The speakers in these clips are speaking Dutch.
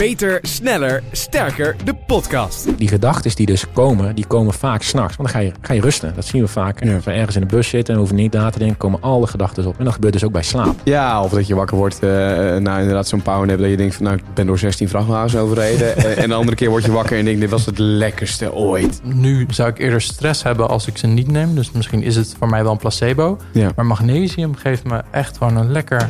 Beter, sneller, sterker, de podcast. Die gedachten die dus komen, die komen vaak s'nachts. Want dan ga je, ga je rusten. Dat zien we vaak. Als we ergens in de bus zitten en hoeven niet na te denken, komen alle gedachten op. En dat gebeurt dus ook bij slaap. Ja, of dat je wakker wordt, uh, nou inderdaad zo'n powernap, dat je denkt van nou ik ben door 16 vrachtwagens overreden. en de andere keer word je wakker en denk dit was het lekkerste ooit. Nu zou ik eerder stress hebben als ik ze niet neem. Dus misschien is het voor mij wel een placebo. Ja. Maar magnesium geeft me echt gewoon een lekker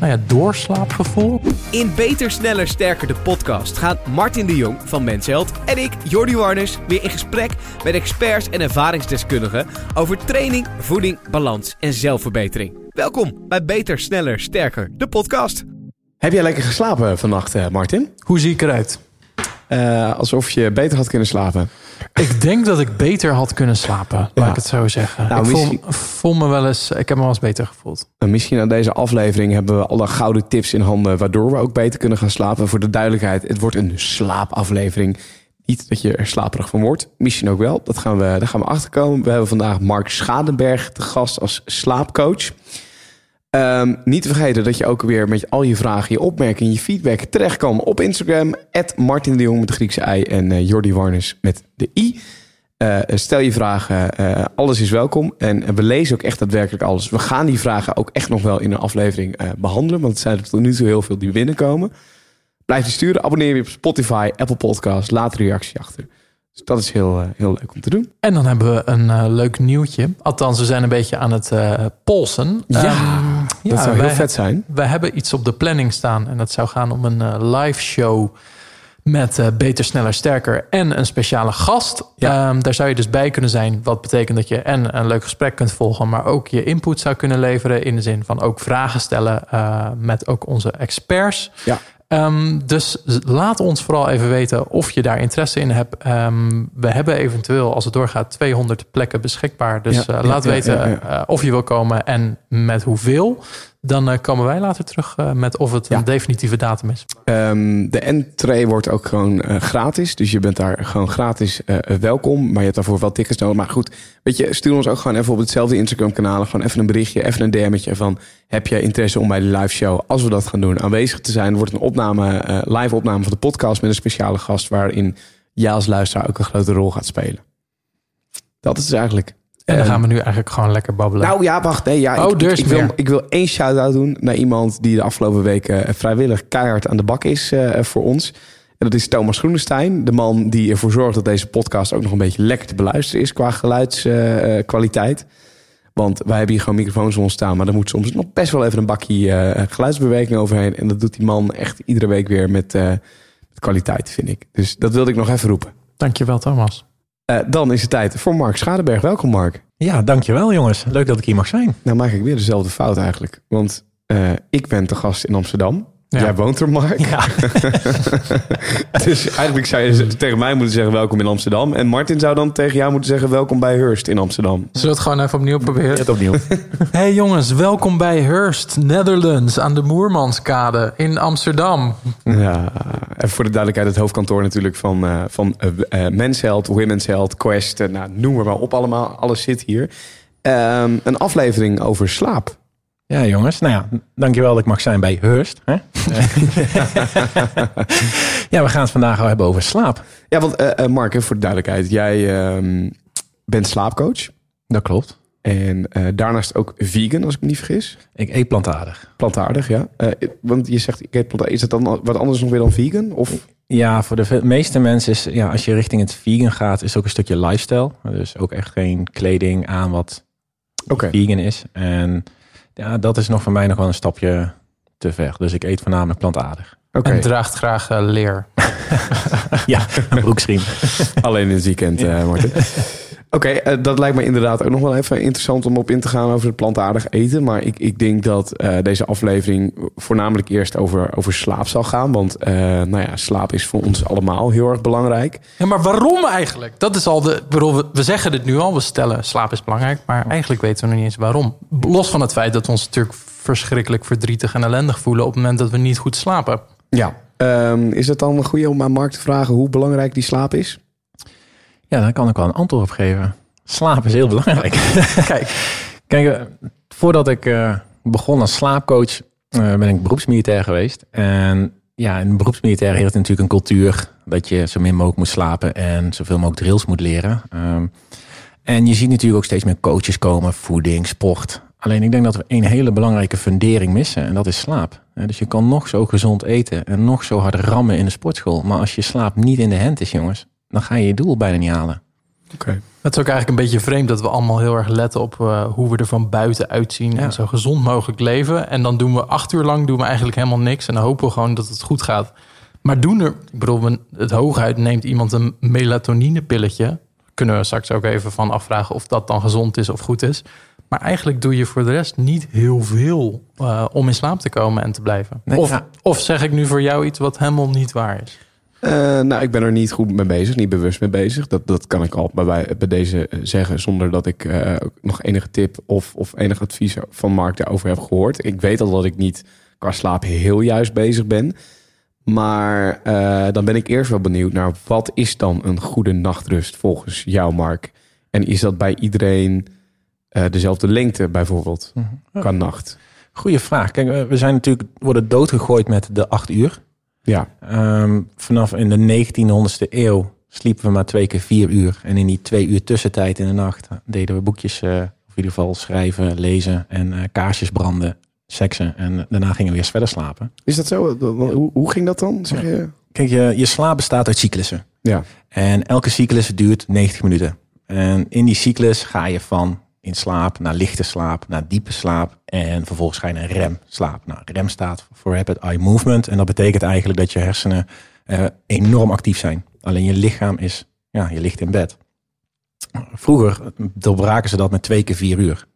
nou ja, doorslaapgevoel. In Beter, sneller, sterker, de podcast gaan Martin de Jong van Mensheld en ik, Jordi Warners, weer in gesprek met experts en ervaringsdeskundigen over training, voeding, balans en zelfverbetering. Welkom bij Beter, sneller, sterker, de podcast. Heb jij lekker geslapen vannacht, uh, Martin? Hoe zie ik eruit? Uh, alsof je beter had kunnen slapen. Ik denk dat ik beter had kunnen slapen, laat Ja. ik het zo zeggen. Nou, ik misschien- voel, voel me wel eens, ik heb me wel eens beter gevoeld. En misschien aan deze aflevering hebben we alle gouden tips in handen... waardoor we ook beter kunnen gaan slapen. Voor de duidelijkheid, het wordt een slaapaflevering. Niet dat je er slaperig van wordt. Misschien ook wel. Dat gaan we, daar gaan we achterkomen. We hebben vandaag Mark Schadenberg te gast als slaapcoach. Ehm, niet te vergeten dat je ook weer met al je vragen, je opmerkingen, je feedback terecht kan op Instagram. Martin de Jong met de Griekse ei en eh, Jordi Warners met de i. Eh, stel je vragen, eh, alles is welkom. En we lezen ook echt daadwerkelijk alles. We gaan die vragen ook echt nog wel in een aflevering eh, behandelen. Want het zijn er tot nu toe heel veel die binnenkomen. Blijf die sturen. Abonneer je op Spotify, Apple Podcasts. Laat een reactie achter. Dus dat is heel, eh, heel leuk om te doen. En dan hebben we een eh, leuk nieuwtje. Althans, we zijn een beetje aan het eh, polsen. Ja, Ehm, dat zou heel vet zijn. We hebben iets op de planning staan. En dat zou gaan om een live show met Beter, Sneller, Sterker en een speciale gast. Ja. Ehm, daar zou je dus bij kunnen zijn. Wat betekent dat je en een leuk gesprek kunt volgen... maar ook je input zou kunnen leveren... in de zin van ook vragen stellen met ook onze experts. Ja. Ehm, dus laat ons vooral even weten of je daar interesse in hebt. Ehm, we hebben eventueel, als het doorgaat, 200 plekken beschikbaar. Dus Ja, eh, laat ja, weten ja, eh, of je wil komen en met hoeveel. Dan eh, komen wij later terug eh, met of het Ja. een definitieve datum is. Ehm, de entree wordt ook gewoon eh, gratis. Dus je bent daar gewoon gratis welkom. Maar je hebt daarvoor wel tickets nodig. Maar goed, weet je, stuur ons ook gewoon even op hetzelfde Instagram kanaal. Gewoon even een berichtje, even een DM'tje van... heb je interesse om bij de live show, als we dat gaan doen, aanwezig te zijn? Er wordt een opname, live opname van de podcast met een speciale gast... waarin jij als luisteraar ook een grote rol gaat spelen. Dat is het eigenlijk. En dan Ehm, gaan we nu eigenlijk gewoon lekker babbelen. nou ja, wacht. Nee, ja, Oh, ik, ik, ik wil, ik wil één shout-out doen naar iemand die de afgelopen weken vrijwillig keihard aan de bak is eh, voor ons. En dat is Thomas Groenestein, de man die ervoor zorgt dat deze podcast ook nog een beetje lekker te beluisteren is qua geluidskwaliteit. Want wij hebben hier gewoon microfoons voor ons staan, maar er moet soms nog best wel even een bakje eh, geluidsbewerking overheen. En dat doet die man echt iedere week weer met, eh, met kwaliteit, vind ik. Dus dat wilde ik nog even roepen. Dankjewel Thomas. Eh, dan is het tijd voor Mark Schadeberg. Welkom, Mark. Ja, dankjewel jongens. Leuk dat ik hier mag zijn. Nou maak ik weer dezelfde fout eigenlijk. Want eh, ik ben te gast in Amsterdam. Ja. Jij woont er, Mark. Ja. dus eigenlijk zou je tegen mij moeten zeggen welkom in Amsterdam. En Martin zou dan tegen jou moeten zeggen welkom bij Hearst in Amsterdam. Zullen we het gewoon even opnieuw proberen? Het opnieuw. Hey jongens, welkom bij Hearst, Netherlands, aan de Moermanskade in Amsterdam. Ja, en voor de duidelijkheid het hoofdkantoor natuurlijk van, eh van Men's Health, Women's Health, Quest. nou, noem maar, maar op allemaal. Alles zit hier. Ehm, een aflevering over slaap. Ja jongens, nou ja, dankjewel dat ik mag zijn bij Hearst. Hè? ja, we gaan het vandaag al hebben over slaap. Ja, want eh, eh, Mark, even voor de duidelijkheid. Jij ehm, bent slaapcoach. Dat klopt. En eh, daarnaast ook vegan, als ik me niet vergis. Ik eet plantaardig. Plantaardig, ja. Want je zegt, ik eet plantaardig. Is dat dan wat anders nog weer dan vegan? Of? Ja, voor de meeste mensen is, ja, als je richting het vegan gaat, is het ook een stukje lifestyle. Dus ook echt geen kleding aan wat vegan is. En ja, dat is nog voor mij nog wel een stapje te ver. Dus ik eet voornamelijk plantaardig. En draagt graag eh, leer. Ja, een broeksriem. Alleen in het weekend, Martin. Oké, eh, dat lijkt me inderdaad ook nog wel even interessant om op in te gaan over het plantaardig eten. Maar ik, ik denk dat eh, deze aflevering voornamelijk eerst over, over slaap zal gaan. Want eh, nou ja, slaap is voor ons allemaal heel erg belangrijk. Ja, maar waarom eigenlijk? Dat is al de. bedoel, we, we zeggen dit nu al, we stellen slaap is belangrijk, maar eigenlijk weten we nog niet eens waarom. Los van het feit dat we ons natuurlijk verschrikkelijk verdrietig en ellendig voelen op het moment dat we niet goed slapen. Ja. Ehm, is het dan een goede om aan Mark te vragen hoe belangrijk die slaap is? Ja, daar kan ik wel een antwoord op geven. Slaap is heel belangrijk. Kijk, Kijk, eh, voordat ik eh, begon als slaapcoach, eh, ben ik beroepsmilitair geweest. En ja, een beroepsmilitair heeft natuurlijk een cultuur dat je zo min mogelijk moet slapen en zoveel mogelijk drills moet leren. Ehm, en je ziet natuurlijk ook steeds meer coaches komen, voeding, sport. Alleen ik denk dat we een hele belangrijke fundering missen en dat is slaap. Dus je kan nog zo gezond eten en nog zo hard rammen in de sportschool. Maar als je slaap niet in de hand is, jongens, dan ga je je doel bijna niet halen. Oké. Het is ook eigenlijk een beetje vreemd dat we allemaal heel erg letten op eh, hoe we er van buiten uitzien. Ja. En zo gezond mogelijk leven. En dan doen we acht uur lang doen we eigenlijk helemaal niks. En dan hopen we gewoon dat het goed gaat. Maar doen er, ik bedoel, het hooguit neemt iemand een melatoninepilletje. Kunnen we straks ook even van afvragen of dat dan gezond is of goed is. Maar eigenlijk doe je voor de rest niet heel veel eh, om in slaap te komen en te blijven. Nee, of, ja. of zeg ik nu voor jou iets wat helemaal niet waar is? Eh, nou, ik ben er niet goed mee bezig, niet bewust mee bezig. Dat, dat kan ik al bij, bij, deze eh, zeggen, zonder dat ik eh, nog enige tip of, of enig advies van Mark daarover heb gehoord. Ik weet al dat ik niet qua slaap heel juist bezig ben. Maar dan ben ik eerst wel benieuwd naar wat is dan een goede nachtrust volgens jou, Mark? En is dat bij iedereen dezelfde lengte bijvoorbeeld qua nacht? Goeie vraag. Kijk, we zijn natuurlijk worden doodgegooid met de acht uur. Ja, Ehm, vanaf in de 1900ste eeuw sliepen we maar twee keer vier uur. En in die twee uur tussentijd in de nacht deden we boekjes, eh, of in ieder geval schrijven, lezen en eh, kaarsjes branden, seksen. En daarna gingen we weer verder slapen. is dat zo? Hoe, hoe ging dat dan? Zeg je? Kijk, je, je slaap bestaat uit cyclussen. Ja, En elke cyclus duurt 90 minuten. En in die cyclus ga je van in slaap naar lichte slaap, naar diepe slaap. En vervolgens ga je naar remslaap. Nou, rem staat voor Rapid Eye Movement. En dat betekent eigenlijk dat je hersenen eh, enorm actief zijn. Alleen je lichaam is, ja, je ligt in bed. Vroeger doorbraken ze dat met twee keer vier uur.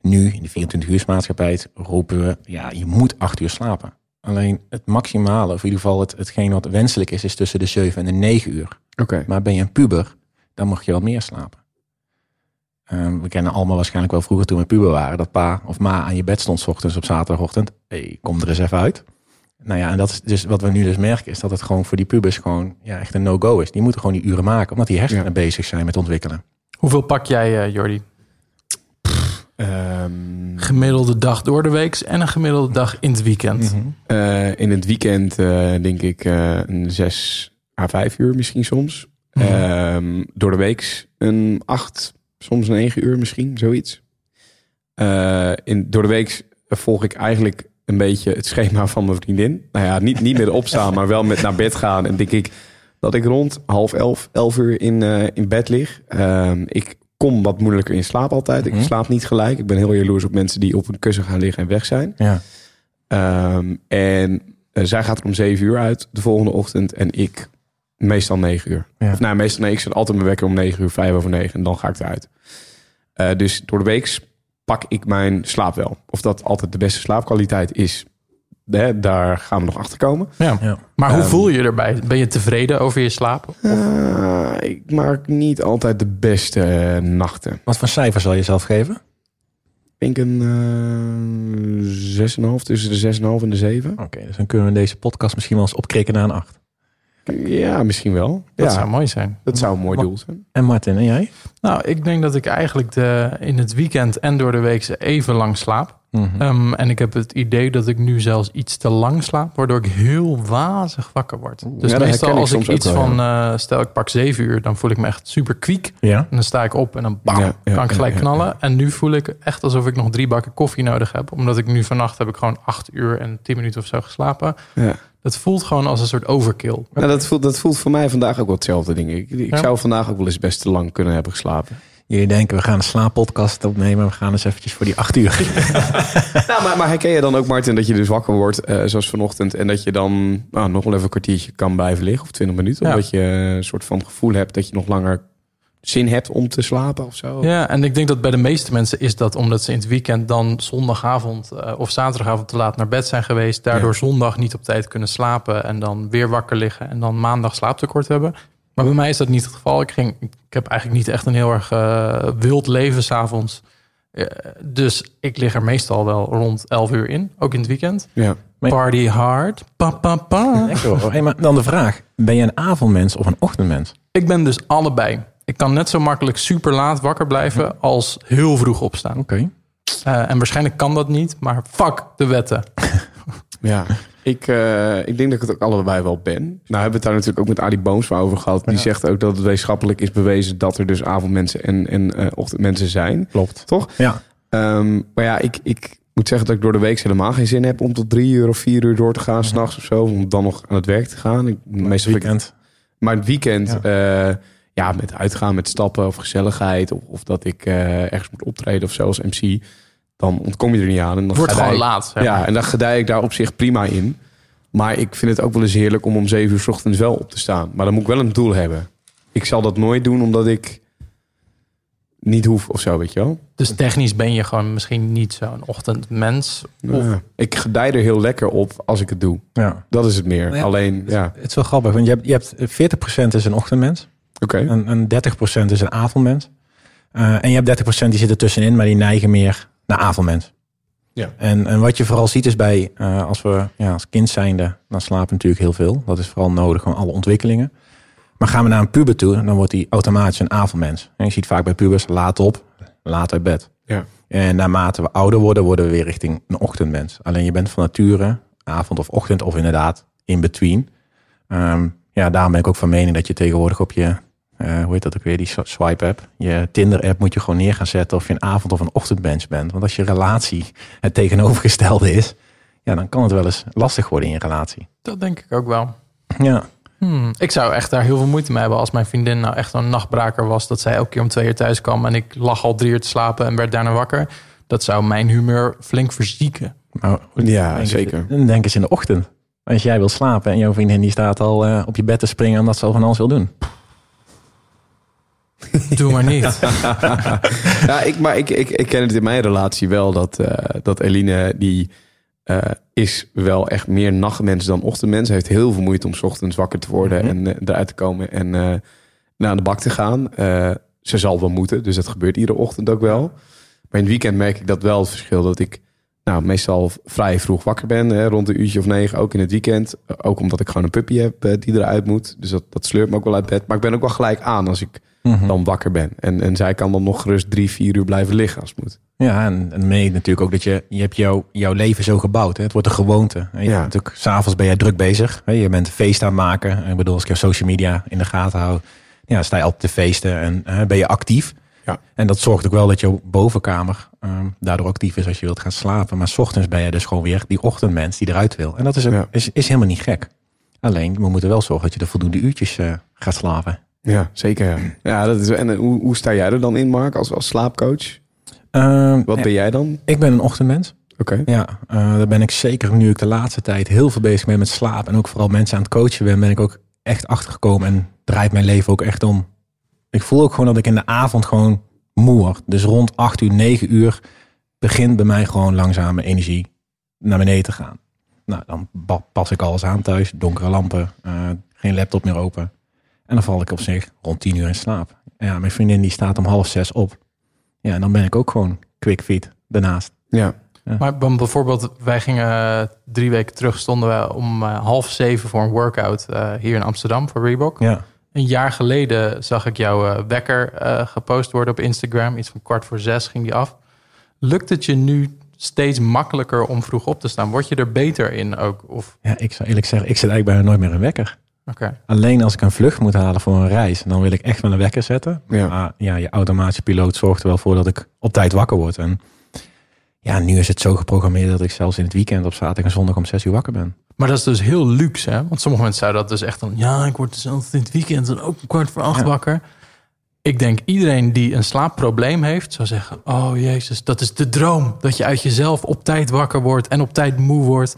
Nu, in de 24 uursmaatschappij, roepen we, ja, je moet acht uur slapen. Alleen het maximale, of in ieder geval het, hetgeen wat wenselijk is, is tussen de 7 en de 9 uur. oké. Maar ben je een puber, dan mag je wat meer slapen. Ehm, we kennen allemaal waarschijnlijk wel vroeger toen we puber waren, dat pa of ma aan je bed stond 's ochtends op zaterdagochtend. hey, kom er eens even uit. Nou ja, en dat is dus wat we nu dus merken, is dat het gewoon voor die pubers gewoon ja, echt een no-go is. Die moeten gewoon die uren maken, omdat die hersenen Ja. bezig zijn met ontwikkelen. Hoeveel pak jij, eh, Jordi? Ehm, Gemiddelde dag door de week en een gemiddelde dag in het weekend. Eh, in het weekend eh, denk ik eh, een 6 à 5 uur misschien soms. Ehm, door de week een 8, soms 9 uur misschien, zoiets. Eh, in, door de week volg ik eigenlijk een beetje het schema van mijn vriendin. Nou ja, niet, niet met opstaan, maar wel met naar bed gaan. En denk ik dat ik rond half elf, elf uur in, eh, in bed lig. Ehm, ik kom wat moeilijker in slaap altijd. Ik Mhm. slaap niet gelijk. Ik ben heel jaloers op mensen die op een kussen gaan liggen en weg zijn. Ja. Ehm, en eh, zij gaat er om zeven uur uit de volgende ochtend. En ik meestal negen uur. Ja. Of nou, meestal nee, ik zet altijd mijn wekker om negen uur, vijf over negen. En dan ga ik eruit. Eh, dus door de week pak ik mijn slaap wel. Of dat altijd de beste slaapkwaliteit is. Hè, daar gaan we nog achter komen. Ja. Ja. Maar hoe Ehm, voel je je erbij? Ben je tevreden over je slaap? Eh, ik maak niet altijd de beste eh, nachten. Wat voor cijfer zal je zelf geven? Ik denk een eh 6,5, tussen de 6,5 en de 7. Oké, dus dan kunnen we deze podcast misschien wel eens opkrikken naar een 8. Ja, misschien wel. Dat ja, zou mooi zijn. dat zou een mooi doel zijn. En Martin, en jij? Nou, ik denk dat ik eigenlijk de, in het weekend en door de week even lang slaap. Mhm. Ehm, en ik heb het idee dat ik nu zelfs iets te lang slaap, waardoor ik heel wazig wakker word. Dus Ja, meestal ik als ik iets wel, van, eh, stel ik pak zeven uur, dan voel ik me echt super kwiek. ja? En dan sta ik op en dan bam, Ja, ja, kan ik ja, gelijk ja, knallen. En nu voel ik echt alsof ik nog drie bakken koffie nodig heb. Omdat ik nu vannacht heb ik gewoon acht uur en tien minuten of zo geslapen. Het voelt gewoon als een soort overkill. Nou, dat, voelt, dat voelt voor mij vandaag ook wel hetzelfde ding. Ik, ik Ja. zou vandaag ook wel eens best te lang kunnen hebben geslapen. Jullie denken, we gaan een slaappodcast opnemen. We gaan eens eventjes voor die 8 uur. Nou, maar, maar herken je dan ook, Martin, dat je dus wakker wordt, eh, zoals vanochtend, en dat je dan nou, nog wel even een kwartiertje kan blijven liggen, of 20 minuten, Ja. omdat je een soort van gevoel hebt dat je nog langer zin hebt om te slapen of zo? Ja, en ik denk dat bij de meeste mensen is dat omdat ze in het weekend dan zondagavond eh, of zaterdagavond te laat naar bed zijn geweest. Daardoor zondag niet op tijd kunnen slapen en dan weer wakker liggen en dan maandag slaaptekort hebben. Maar bij mij is dat niet het geval. Ik, ging, ik heb eigenlijk niet echt een heel erg eh, wild leven s'avonds. Eh, dus ik lig er meestal wel rond 11 uur in, ook in het weekend. Ja. Party hard. Pa, pa, pa. Lekker hoor. Hey, maar dan de vraag. Ben je een avondmens of een ochtendmens? Ik ben dus allebei. Ik kan net zo makkelijk super laat wakker blijven als heel vroeg opstaan. Oké. Eh, en waarschijnlijk kan dat niet, maar fuck de wetten. ja. Ik, eh, ik denk dat ik het ook allebei wel ben. Nou hebben we het daar natuurlijk ook met Ali Boomsma over gehad. Die zegt ook dat het wetenschappelijk is bewezen dat er dus avondmensen en, en eh, ochtendmensen zijn. Klopt. Toch? Ja. Ehm, maar ja, ik, ik moet zeggen dat ik door de week helemaal geen zin heb om tot drie uur of vier uur door te gaan, s s'nachts of zo. Om dan nog aan het werk te gaan. Ik, meestal ik- weekend. maar het weekend, ja. Ja, met uitgaan, met stappen of gezelligheid. Of, of dat ik eh, ergens moet optreden of zo als MC. Dan ontkom je er niet aan. En dan Het wordt gedij gewoon ik- laat. Ja, maar. en dan gedij ik daar op zich prima in. Maar ik vind het ook wel eens heerlijk om om zeven uur 's ochtends wel op te staan. Maar dan moet ik wel een doel hebben. Ik zal dat nooit doen omdat ik niet hoef of zo, weet je wel. Dus technisch ben je gewoon misschien niet zo'n ochtendmens. Of, Ja. Ik gedij er heel lekker op als ik het doe. Ja. Dat is het meer. Ja. Alleen, ja, Het is wel grappig, want je hebt, je hebt 40% is een ochtendmens. Oké. En, en 30% is een avondmens. Eh, en je hebt 30% die zitten tussenin, maar die neigen meer naar avondmens. Ja. En, en wat je vooral ziet is bij, eh, als we ja, als kind zijnde, dan slapen natuurlijk heel veel. Dat is vooral nodig, gewoon alle ontwikkelingen. Maar gaan we naar een puber toe, dan wordt die automatisch een avondmens. En je ziet vaak bij pubers, laat op, laat uit bed. Ja. En naarmate we ouder worden, worden we weer richting een ochtendmens. Alleen je bent van nature avond of ochtend of inderdaad in between. Ehm, ja, daarom ben ik ook van mening dat je tegenwoordig op je, eh, hoe heet dat ook weer, die swipe-app, je Tinder-app moet je gewoon neer gaan zetten of je een avond- of een ochtendmens bent. Want als je relatie het tegenovergestelde is, ja, dan kan het wel eens lastig worden in je relatie. dat denk ik ook wel. Ja, Hmm, ik zou echt daar heel veel moeite mee hebben als mijn vriendin nou echt een nachtbraker was. Dat zij elke keer om twee uur thuis kwam en ik lag al drie uur te slapen en werd daarna wakker. Dat zou mijn humeur flink verzieken. maar Ja, denk eens- zeker. Dan denk eens in de ochtend. Als jij wil slapen en jouw vriendin die staat al eh, op je bed te springen omdat ze al van alles wil doen. Doe maar niet. ja, ik, maar ik, ik, ik ken het in mijn relatie wel dat, eh, dat Eline die eh, is wel echt meer nachtmens dan ochtendmens. Heeft heel veel moeite om 's ochtends wakker te worden Mhm. en eh, eruit te komen en naar de bak te gaan. Ze zal wel moeten, dus dat gebeurt iedere ochtend ook wel. Maar in het weekend merk ik dat wel het verschil dat ik nou, meestal vrij vroeg wakker ben, hè, rond een uurtje of negen, ook in het weekend. Ook omdat ik gewoon een puppy heb eh, die eruit moet. Dus dat, dat sleurt me ook wel uit bed. Maar ik ben ook wel gelijk aan als ik dan wakker ben. En, en zij kan dan nog gerust drie, vier uur blijven liggen als het moet. Ja, en, en mee natuurlijk ook dat je, je hebt jouw, jouw leven zo gebouwd. Hè? Het wordt een gewoonte. En je Ja. natuurlijk, s'avonds ben jij druk bezig. Hè? Je bent een feest aan het maken. Ik bedoel, als ik jouw social media in de gaten hou, ja, sta je altijd te feesten en hè, ben je actief. Ja. En dat zorgt ook wel dat jouw bovenkamer ehm, daardoor actief is als je wilt gaan slapen. Maar s ochtends ben je dus gewoon weer die ochtendmens die eruit wil. En dat is, ook- Ja. is, is helemaal niet gek. Alleen, we moeten wel zorgen dat je de voldoende uurtjes eh, gaat slapen. Ja, zeker. Ja, ja dat is, en eh, hoe, hoe sta jij er dan in, Mark, als, als slaapcoach? Ehm, Wat ben jij dan? ik ben een ochtendmens. Oké. Ja, eh, daar ben ik zeker nu ik de laatste tijd heel veel bezig ben met slaap. En ook vooral mensen aan het coachen ben, ben ik ook echt achtergekomen. En draait mijn leven ook echt om. Ik voel ook gewoon dat ik in de avond gewoon moe word. Dus rond 8 uur, 9 uur begint bij mij gewoon langzaam mijn energie naar beneden te gaan. Nou, dan pas ik alles aan thuis. Donkere lampen, eh, geen laptop meer open. En dan val ik op zich rond 10 uur in slaap. Ja, mijn vriendin die staat om half zes op. Ja, en dan ben ik ook gewoon quick fit daarnaast. Ja. Maar dan bijvoorbeeld, wij gingen eh, drie weken terug, stonden we om eh, half zeven voor een workout eh, hier in Amsterdam voor Reebok. Ja. Een jaar geleden zag ik jouw eh, wekker eh, gepost worden op Instagram. Iets van kwart voor zes ging die af. Lukt het je nu steeds makkelijker om vroeg op te staan? Word je er beter in ook? Of, Ja, ik zou eerlijk zeggen, ik zet eigenlijk bijna nooit meer een wekker. oké. Alleen als ik een vlucht moet halen voor een reis, dan wil ik echt wel een wekker zetten. Ja. Maar ja, je automatische piloot zorgt er wel voor dat ik op tijd wakker word. En ja, nu is het zo geprogrammeerd dat ik zelfs in het weekend op zaterdag en zondag om zes uur wakker ben. Maar dat is dus heel luxe, hè? Want sommige mensen zouden dat dus echt dan... Ja, ik word dus altijd in het weekend dan ook een kwart voor acht Ja. wakker. Ik denk iedereen die een slaapprobleem heeft, zou zeggen... Oh jezus, dat is de droom. Dat je uit jezelf op tijd wakker wordt en op tijd moe wordt.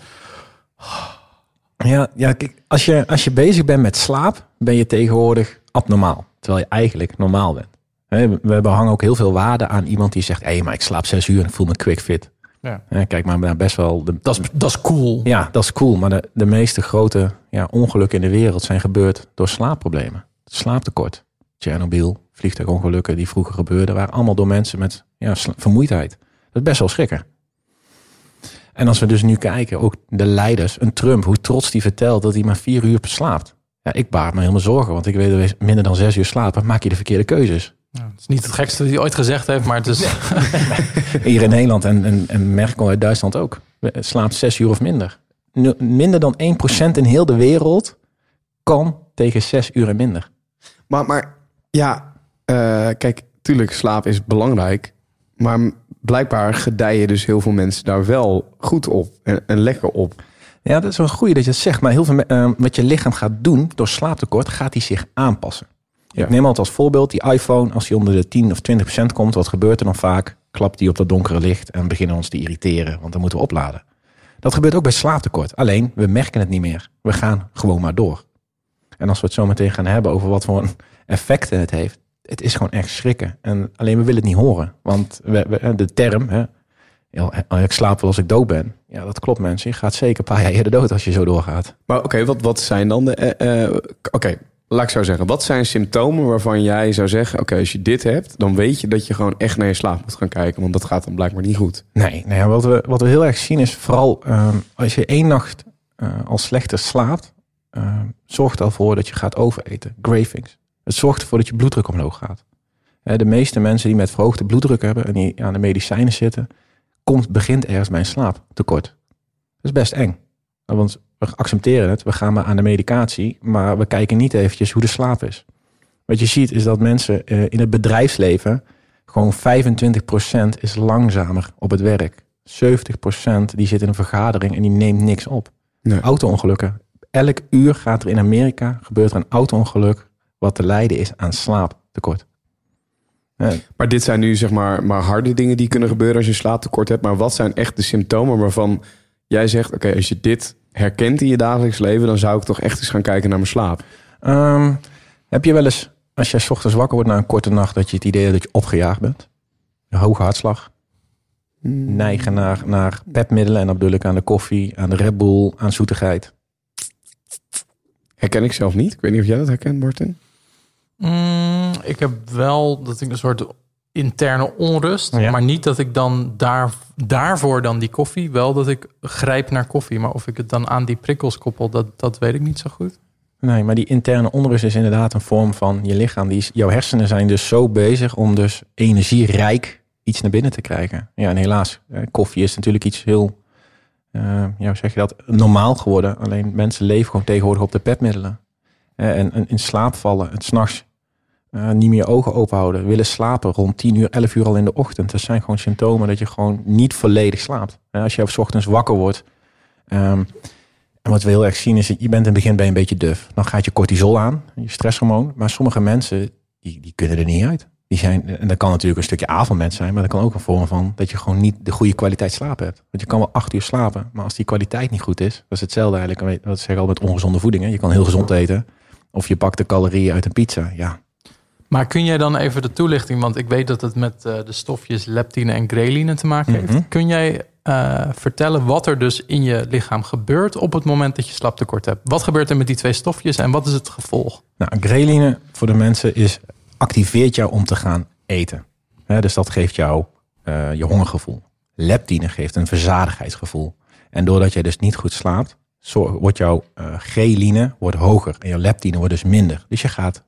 Ja, ja kijk, als je, als je bezig bent met slaap, ben je tegenwoordig abnormaal. Terwijl je eigenlijk normaal bent. We we hangen ook heel veel waarde aan iemand die zegt... hé, hey, maar ik slaap zes uur en ik voel me quick fit. Ja. Kijk, maar nou, best wel... De, Dat is, dat is cool. Ja, dat is cool. Maar de, de meeste grote ja, ongelukken in de wereld zijn gebeurd door slaapproblemen. Slaaptekort. Chernobyl, vliegtuigongelukken die vroeger gebeurden, waren allemaal door mensen met ja, vermoeidheid. Dat is best wel schrikken. En als we dus nu kijken, ook de leiders, een Trump, hoe trots die vertelt dat hij maar vier uur slaapt. Ja, ik baar me helemaal zorgen, want ik weet dat we minder dan zes uur slapen, maak je de verkeerde keuzes. Ja, het is niet het gekste dat hij ooit gezegd heeft, maar het is... Hier in Nederland en, en, en Merkel uit Duitsland ook. Slaapt zes uur of minder. nu- minder dan 1% in heel de wereld kan tegen 6 uur en minder. Maar, maar ja, eh, kijk, tuurlijk, slaap is belangrijk. Maar blijkbaar gedijen dus heel veel mensen daar wel goed op en, en lekker op. Ja, dat is wel een goeie dat je het zegt. Maar heel veel, eh, wat je lichaam gaat doen door slaaptekort, gaat hij zich aanpassen. Ja. Ik neem altijd als voorbeeld die iPhone. Als die onder de 10 of 20 procent komt, wat gebeurt er dan vaak? Klapt die op dat donkere licht en beginnen ons te irriteren, want dan moeten we opladen. Dat gebeurt ook bij slaaptekort. Alleen, we merken het niet meer. We gaan gewoon maar door. En als we het zo meteen gaan hebben over wat voor effecten het heeft, het is gewoon echt schrikken. En alleen we willen het niet horen. Want we, we- de term, hè, ik slaap wel als ik dood ben. Ja, dat klopt mensen. Je gaat zeker een paar jaar eerder dood als je zo doorgaat. Maar oké, wat, wat zijn dan de... eh, eh, oké, laat ik zeggen. Wat zijn symptomen waarvan jij zou zeggen... oké, als je dit hebt, dan weet je dat je gewoon echt naar je slaap moet gaan kijken. Want dat gaat dan blijkbaar niet goed. Nee, wat, we, wat we heel erg zien is vooral ehm, als je één nacht eh, al slechter slaapt, ehm, zorgt ervoor dat je gaat overeten. Gravings. Het zorgt ervoor dat je bloeddruk omhoog gaat. De meeste mensen die met verhoogde bloeddruk hebben en die aan de medicijnen zitten, komt, begint ergens bij een slaaptekort. Dat is best eng. Want we accepteren het, we gaan maar aan de medicatie, maar we kijken niet eventjes hoe de slaap is. Wat je ziet is dat mensen eh, in het bedrijfsleven gewoon 25% is langzamer op het werk. 70% die zit in een vergadering en die neemt niks op. Nee. Auto-ongelukken. Elk uur gaat er in Amerika, gebeurt er een auto-ongeluk wat te lijden is aan slaaptekort. Maar dit zijn nu zeg maar, maar harde dingen die kunnen gebeuren als je slaaptekort hebt. Maar wat zijn echt de symptomen waarvan jij zegt... oké, als je dit herkent in je dagelijks leven... dan zou ik toch echt eens gaan kijken naar mijn slaap. Ehm, heb je wel eens, als jij 's ochtends wakker wordt na een korte nacht, dat je het idee hebt dat je opgejaagd bent? Een hoge hartslag? Neigen naar, naar pepmiddelen en dan bedoel ik aan de koffie, aan de Red Bull, aan zoetigheid. Herken ik zelf niet. Ik weet niet of jij dat herkent, Martin. Mm, ik heb wel dat ik een soort interne onrust, Ja. maar niet dat ik dan daar, daarvoor dan die koffie, wel dat ik grijp naar koffie, maar of ik het dan aan die prikkels koppel, dat, dat weet ik niet zo goed. Nee, maar die interne onrust is inderdaad een vorm van je lichaam. Die is, jouw hersenen zijn dus zo bezig om dus energierijk iets naar binnen te krijgen. Ja, en helaas, eh, koffie is natuurlijk iets heel, eh, ja, hoe zeg je dat, normaal geworden. Alleen mensen leven gewoon tegenwoordig op de pepmiddelen. Eh, en, en in slaap vallen, het s'nachts eh niet meer ogen open houden. Willen slapen rond 10 uur, 11 uur al in de ochtend. Dat zijn gewoon symptomen dat je gewoon niet volledig slaapt. Als je op ochtends wakker wordt... ehm, en wat we heel erg zien is, je bent in het begin bij een beetje duf. Dan gaat je cortisol aan, je stresshormoon. Maar sommige mensen, die, die kunnen er niet uit. Die zijn, en dat kan natuurlijk een stukje avondmens zijn, maar dat kan ook een vorm van dat je gewoon niet de goede kwaliteit slaap hebt. Want je kan wel acht uur slapen, maar als die kwaliteit niet goed is, dat is hetzelfde eigenlijk. Dat zeg al met ongezonde voeding. Hè. Je kan heel gezond eten, of je pakt de calorieën uit een pizza. Ja, Maar kun jij dan even de toelichting, want ik weet dat het met eh, de stofjes leptine en ghreline te maken heeft. Mhm. Kun jij eh, vertellen wat er dus in je lichaam gebeurt op het moment dat je slaaptekort hebt? Wat gebeurt er met die twee stofjes en wat is het gevolg? Nou, ghreline voor de mensen is activeert jou om te gaan eten. Dus dat geeft jou eh, je hongergevoel. Leptine geeft een verzadigheidsgevoel. En doordat jij dus niet goed slaapt, wordt jouw eh ghreline wordt hoger en jouw leptine wordt dus minder. Dus je gaat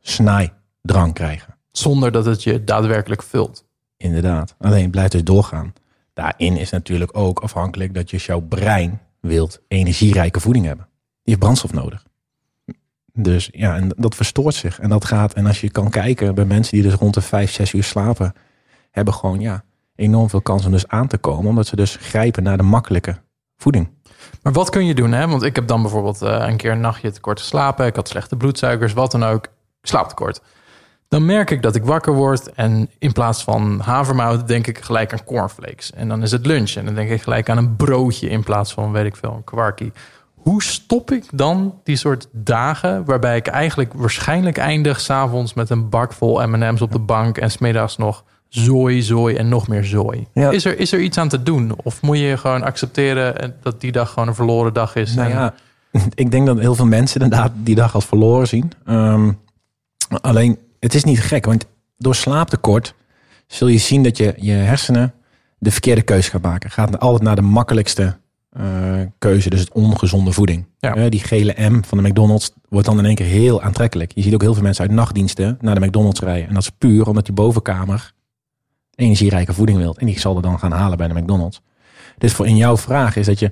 snijdrang krijgen. Zonder dat het je daadwerkelijk vult. Inderdaad. Alleen het blijft dus doorgaan. Daarin is natuurlijk ook afhankelijk dat je jouw brein wilt energierijke voeding hebben. Die heeft brandstof nodig. Dus ja, en dat verstoort zich. En dat gaat, en als je kan kijken bij mensen die dus rond de 5, 6 uur slapen, hebben gewoon ja, enorm veel kans om dus aan te komen. Omdat ze dus grijpen naar de makkelijke voeding. Maar wat kun je doen? Hè? Want ik heb dan bijvoorbeeld eh, een keer een nachtje tekort geslapen. Ik had slechte bloedsuikers, wat dan ook. Slaaptekort. Dan merk ik dat ik wakker word. En in plaats van havermout denk ik gelijk aan cornflakes. En dan is het lunch. En dan denk ik gelijk aan een broodje in plaats van, weet ik veel, een kwarkie. Hoe stop ik dan die soort dagen waarbij ik eigenlijk waarschijnlijk eindig s'avonds met een bak vol M&M's op de bank en smiddags nog zooi, zooi en nog meer zooi? Ja. Is, er, is er iets aan te doen? Of moet je gewoon accepteren en dat die dag gewoon een verloren dag is? Nou En- ja, ik denk dat heel veel mensen inderdaad die dag als verloren zien. Ehm, alleen, het is niet gek, want door slaaptekort zul je zien dat je je hersenen de verkeerde keuze gaat maken. Gaat altijd naar de makkelijkste eh, keuze, dus het ongezonde voeding. Ja. Eh, die gele M van de McDonald's wordt dan in één keer heel aantrekkelijk. Je ziet ook heel veel mensen uit nachtdiensten naar de McDonald's rijden. En dat is puur omdat die bovenkamer energierijke voeding wilt. En die zal er dan gaan halen bij de McDonald's. Dus voor in jouw vraag is dat je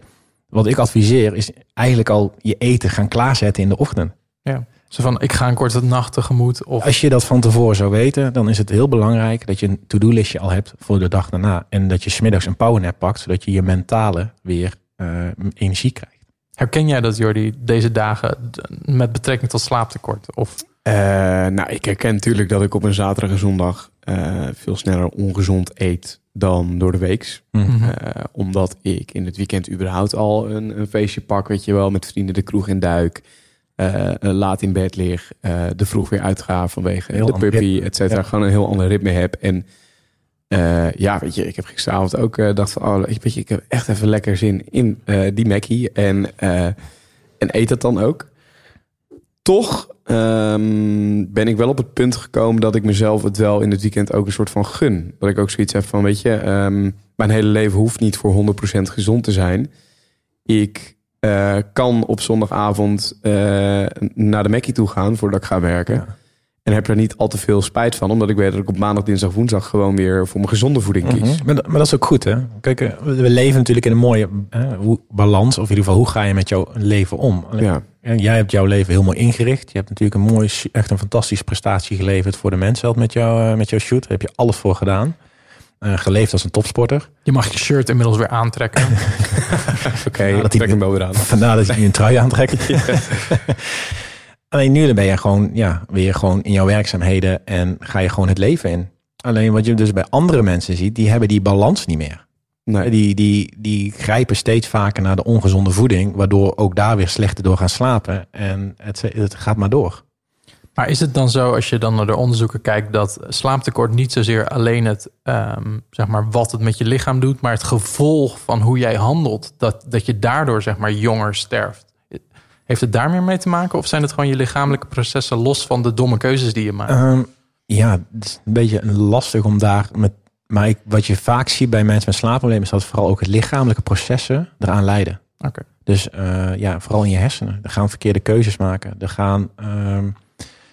wat ik adviseer is eigenlijk al je eten gaan klaarzetten in de ochtend. Ja. Zo van, ik ga een korte nacht tegemoet. Of Als je dat van tevoren zou weten, dan is het heel belangrijk dat je een to-do-listje al hebt voor de dag daarna. En dat je smiddags een powernap pakt, zodat je je mentale weer eh, energie krijgt. herken jij dat, Jordi, deze dagen met betrekking tot slaaptekort? Of Eh, nou, ik herken natuurlijk dat ik op een zaterdag en zondag eh, veel sneller ongezond eet dan door de weeks. Mhm. Eh, omdat ik in het weekend überhaupt al een, een feestje pak, weet je wel, met vrienden de kroeg in duik. Eh, eh, laat in bed lig, eh, de vroeg weer uitga vanwege Heel de puppy, et cetera. Ja. Gewoon een heel ander ritme heb. En ja, weet je, ik heb gisteravond ook dacht van, oh, weet je, ik heb echt even lekker zin in die Mackie. En, en eet dat dan ook. Toch ehm, ben ik wel op het punt gekomen dat ik mezelf het wel in het weekend ook een soort van gun. Dat ik ook zoiets heb van, weet je, ehm, mijn hele leven hoeft niet voor 100% gezond te zijn. Ik eh, kan op zondagavond eh, naar de Mackie toe gaan voordat ik ga werken. Ja. En heb er niet al te veel spijt van, omdat ik weet dat ik op maandag, dinsdag, woensdag gewoon weer voor mijn gezonde voeding kies. Mhm. maar, dat- maar dat is ook goed, hè? Kijk, eh, we leven natuurlijk in een mooie hoe- balans. Of in ieder geval, hoe ga je met jouw leven om? Ja. ja, Jij hebt jouw leven heel mooi ingericht. Je hebt natuurlijk een mooi, echt een fantastische prestatie geleverd voor de mensen met, jou, met jouw shoot. Daar heb je alles voor gedaan. Eh, geleefd als een topsporter. je mag je shirt inmiddels weer aantrekken. Oké, Ja, dat trek hem wel weer aan. Vandaar dat je nu een trui aantrekt. Alleen nu ben je gewoon, ja, weer gewoon in jouw werkzaamheden en ga je gewoon het leven in. Alleen wat je dus bij andere mensen ziet, die hebben die balans niet meer. Nee. Die, die, die grijpen steeds vaker naar de ongezonde voeding, waardoor ook daar weer slechter door gaan slapen. En het, het gaat maar door. Maar is het dan zo, als je dan naar de onderzoeken kijkt, dat slaaptekort niet zozeer alleen het, ehm, zeg maar, wat het met je lichaam doet, maar het gevolg van hoe jij handelt, dat, dat je daardoor, zeg maar, jonger sterft? Heeft het daar meer mee te maken? Of zijn het gewoon je lichamelijke processen los van de domme keuzes die je maakt? Ehm, ja, het is een beetje lastig om daar met. Maar ik, wat je vaak ziet bij mensen met slaapproblemen is dat vooral ook het lichamelijke processen eraan leiden. Oké. Dus eh, ja, vooral in je hersenen. Er gaan verkeerde keuzes maken. Er gaan ehm,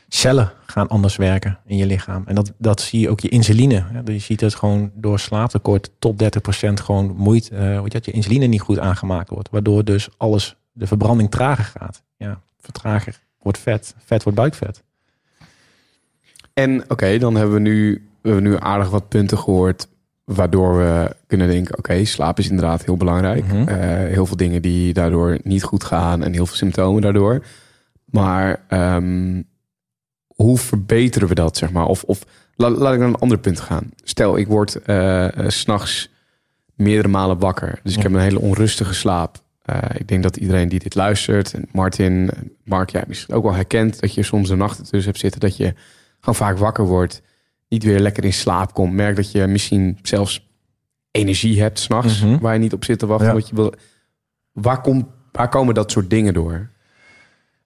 cellen gaan anders werken in je lichaam. En dat, dat zie je ook je insuline. Je ziet het gewoon door slaaptekort tot 30% gewoon moeite. heet dat, je insuline niet goed aangemaakt wordt. Waardoor dus alles, de verbranding trager gaat. Ja, vertrager wordt vet. Vet wordt buikvet. En oké, dan hebben we nu, we hebben nu aardig wat punten gehoord. Waardoor we kunnen denken: oké, slaap is inderdaad heel belangrijk. Mhm. Eh, heel veel dingen die daardoor niet goed gaan en heel veel symptomen daardoor. Maar ehm, hoe verbeteren we dat, zeg maar? Of, of laat, laat ik naar een ander punt gaan. Stel, ik word eh, eh, 's s'nachts meerdere malen wakker. Dus ik heb een hele onrustige slaap. Eh, ik denk dat iedereen die dit luistert, en Martin, Mark, jij misschien ook wel herkent dat je soms de nachten tussen hebt zitten dat je gewoon vaak wakker wordt, niet weer lekker in slaap komt. Merk dat je misschien zelfs energie hebt s'nachts, Mhm. waar je niet op zit te wachten. Ja. Wat je wil. Waar, komt, waar komen dat soort dingen door?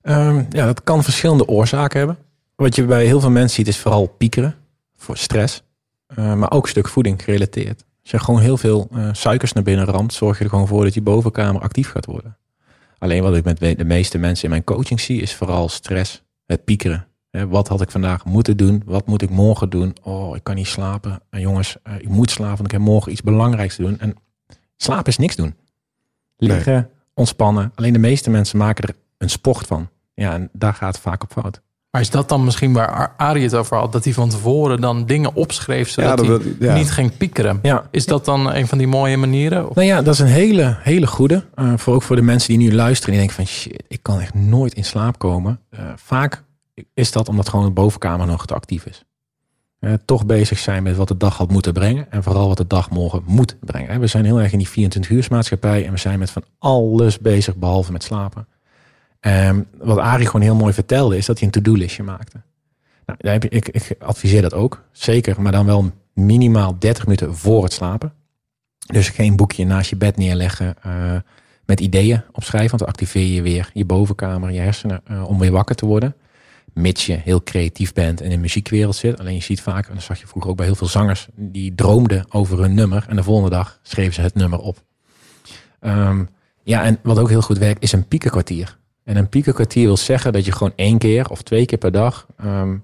Ehm, ja, dat kan verschillende oorzaken hebben. Wat je bij heel veel mensen ziet is vooral piekeren voor stress. Eh, maar ook een stuk voeding gerelateerd. Als je gewoon heel veel eh, suikers naar binnen ramt, zorg je er gewoon voor dat je bovenkamer actief gaat worden. Alleen wat ik met de meeste mensen in mijn coaching zie, is vooral stress, het piekeren. Hè, wat had ik vandaag moeten doen? Wat moet ik morgen doen? Oh, ik kan niet slapen. En jongens, eh, ik moet slapen, want ik heb morgen iets belangrijks te doen. En slapen is niks doen. Liggen, ontspannen. Alleen de meeste mensen maken er een sport van. Ja, en daar gaat het vaak op fout. Maar is dat dan misschien waar Ar- Arie het over had? Dat hij van tevoren dan dingen opschreef zodat Ja, dat- hij ja. niet ging piekeren. Ja, Is dat dan een van die mooie manieren? Of- Nou ja, dat is een hele, hele goede. Eh, voor ook voor de mensen die nu luisteren. Die denken van shit, ik kan echt nooit in slaap komen. Eh, vaak is dat omdat gewoon de bovenkamer nog te actief is. Eh, toch bezig zijn met wat de dag had moeten brengen. En vooral wat de dag morgen moet brengen. We zijn heel erg in die 24 uur maatschappij. En we zijn met van alles bezig behalve met slapen. En wat Arie gewoon heel mooi vertelde is dat hij een to-do-listje maakte. Nou, je, ik, ik adviseer dat ook. Zeker, maar dan wel minimaal 30 minuten voor het slapen. Dus geen boekje naast je bed neerleggen eh, met ideeën opschrijven. Want dan activeer je weer je bovenkamer, je hersenen eh, om weer wakker te worden. Mits je heel creatief bent en in de muziekwereld zit. Alleen je ziet vaak, en dat zag je vroeger ook bij heel veel zangers, die droomden over hun nummer. En de volgende dag schreven ze het nummer op. Ehm, ja, en wat ook heel goed werkt, is een piekenkwartier. En een piekenkwartier wil zeggen dat je gewoon één keer of twee keer per dag ehm,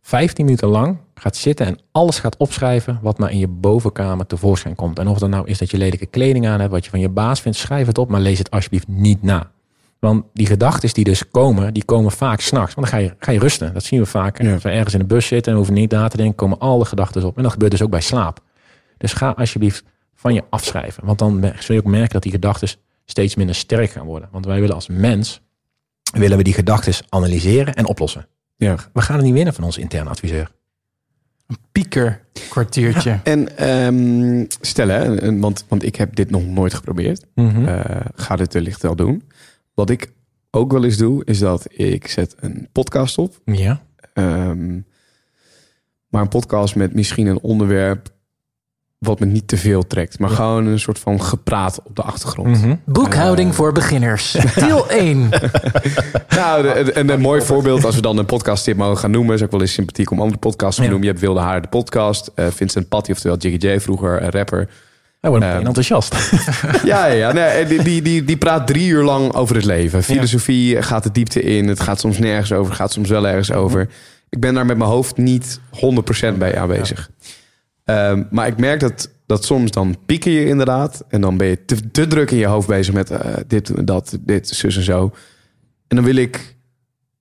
15 minuten lang gaat zitten en alles gaat opschrijven wat maar in je bovenkamer tevoorschijn komt. En of dat nou is dat je lelijke kleding aan hebt, wat je van je baas vindt, schrijf het op, maar lees het alsjeblieft niet na. Want die gedachten die dus komen, die komen vaak s'nachts. Want dan ga je, ga je rusten. Dat zien we vaak. Ja. Als we ergens in de bus zitten en hoeven niet na te denken, komen alle gedachten op. En dat gebeurt dus ook bij slaap. Dus ga alsjeblieft van je afschrijven. Want dan zul je ook merken dat die gedachten steeds minder sterk gaan worden. Want wij willen als mens, willen we die gedachten analyseren en oplossen. Ja. We gaan het niet winnen van onze interne adviseur. Pieker kwartiertje. En ehm, stel, hè, want, want ik heb dit nog nooit geprobeerd. Mhm. Eh, ga dit wellicht wel doen. Wat ik ook wel eens doe, is dat ik zet een podcast op. ja. Ehm, maar een podcast met misschien een onderwerp wat me niet te veel trekt. Maar Ja. gewoon een soort van gepraat op de achtergrond. Mhm. Boekhouding Eh. voor beginners. Deel 1. Nou, de- de- en een mooi voorbeeld, als we dan een podcast tip mogen gaan noemen, is ook wel eens sympathiek om andere podcasts te Ja. noemen. Je hebt Wilde Haren, de podcast. eh, Vincent Patty, oftewel Jiggy J, vroeger een rapper. Hij wordt meteen enthousiast. Ja, ja, ja. Nee, die, die, die, die praat drie uur lang over het leven. Filosofie gaat de diepte in. Het gaat soms nergens over, gaat soms wel ergens over. Ik ben daar met mijn hoofd niet 100% bij aanwezig. Ehm, maar ik merk dat, dat soms dan pieken je inderdaad. En dan ben je te, te druk in je hoofd bezig met eh, dit, dat, dit, zus en zo. En dan wil ik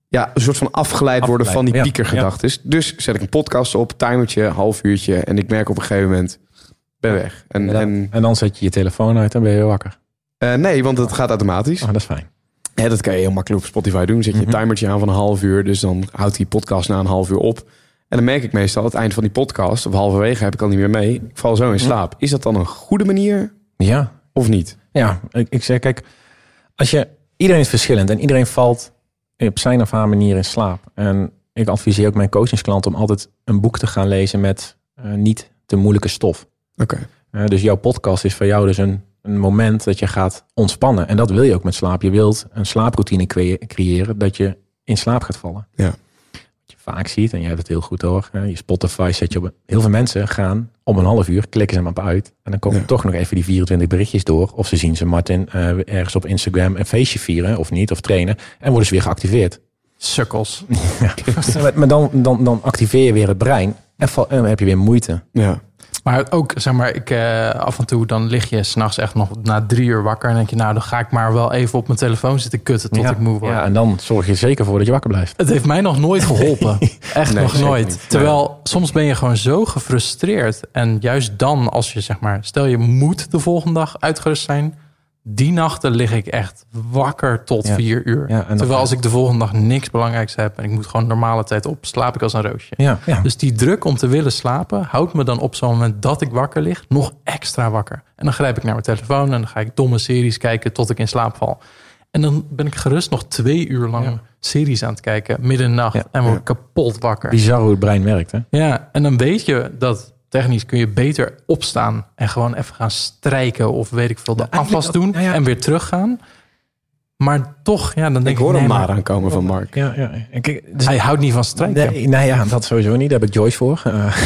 ja, een soort van afgeleid worden van die ja. piekergedachtes. Dus zet ik een podcast op, timertje, half uurtje. En ik merk op een gegeven moment, ben weg. En, En dan, en en dan zet je je telefoon uit en ben je weer wakker. eh, nee, want het gaat automatisch. Oh, dat is fijn. Ja, dat kan je heel makkelijk op Spotify doen. Zet je Mhm. een timertje aan van een half uur. Dus dan houdt die podcast na een half uur op. En dan merk ik meestal, het eind van die podcast... of halverwege heb ik al niet meer mee. Ik val zo in slaap. Is dat dan een goede manier Ja, of niet? Ja, ik, ik zeg, kijk, als je, iedereen is verschillend en iedereen valt op zijn of haar manier in slaap. En ik adviseer ook mijn coachingsklanten om altijd een boek te gaan lezen met eh, niet te moeilijke stof. Oké. Eh, dus jouw podcast is voor jou dus een, een moment dat je gaat ontspannen. En dat wil je ook met slaap. Je wilt een slaaproutine creëren dat je in slaap gaat vallen. Ja. Vaak ziet, en jij hebt het heel goed hoor. hè, Je Spotify zet je op. Heel veel mensen gaan om een half uur, klikken ze hem op uit. En dan komen Ja. toch nog even die 24 berichtjes door. Of ze zien ze Martin eh, ergens op Instagram een feestje vieren of niet, of trainen. En worden ze weer geactiveerd. Sukkels. maar maar dan, dan, dan activeer je weer het brein. En, val- en dan heb je weer moeite. Ja. Maar ook, zeg maar, ik, eh, af en toe dan lig je s'nachts echt nog na drie uur wakker. En denk je, nou, dan ga ik maar wel even op mijn telefoon zitten kutten tot ja, ik moe word. Ja, en dan zorg je er zeker voor dat je wakker blijft. Het heeft mij nog nooit geholpen. Echt Nee, nog nooit. niet. Terwijl soms ben je gewoon zo gefrustreerd. En juist dan, als je zeg maar, stel je moet de volgende dag uitgerust zijn. Die nachten lig ik echt wakker tot Ja. vier uur. Ja, Terwijl als ik de volgende dag niks belangrijks heb en ik moet gewoon normale tijd op, slaap ik als een roosje. Ja. Dus die druk om te willen slapen houdt me dan op zo'n moment dat ik wakker lig nog extra wakker. En dan grijp ik naar mijn telefoon en dan ga ik domme series kijken tot ik in slaap val. En dan ben ik gerust nog twee uur lang series aan het kijken, midden in de nacht. Ja. En word ik kapot wakker. Bizar hoe het brein werkt, hè? Ja, en dan weet je dat technisch kun je beter opstaan en gewoon even gaan strijken of weet ik veel, de Ja, eigenlijk afwas doen ja, ja. en weer teruggaan. Maar toch, ja, dan denk Ik ik, hoor nee, hem maar maar aankomen van Mark. Ja, ja. En kijk, dus- hij houdt niet van strijken. Nee, nou ja, dat sowieso niet. Daar heb ik Joyce voor. Eh,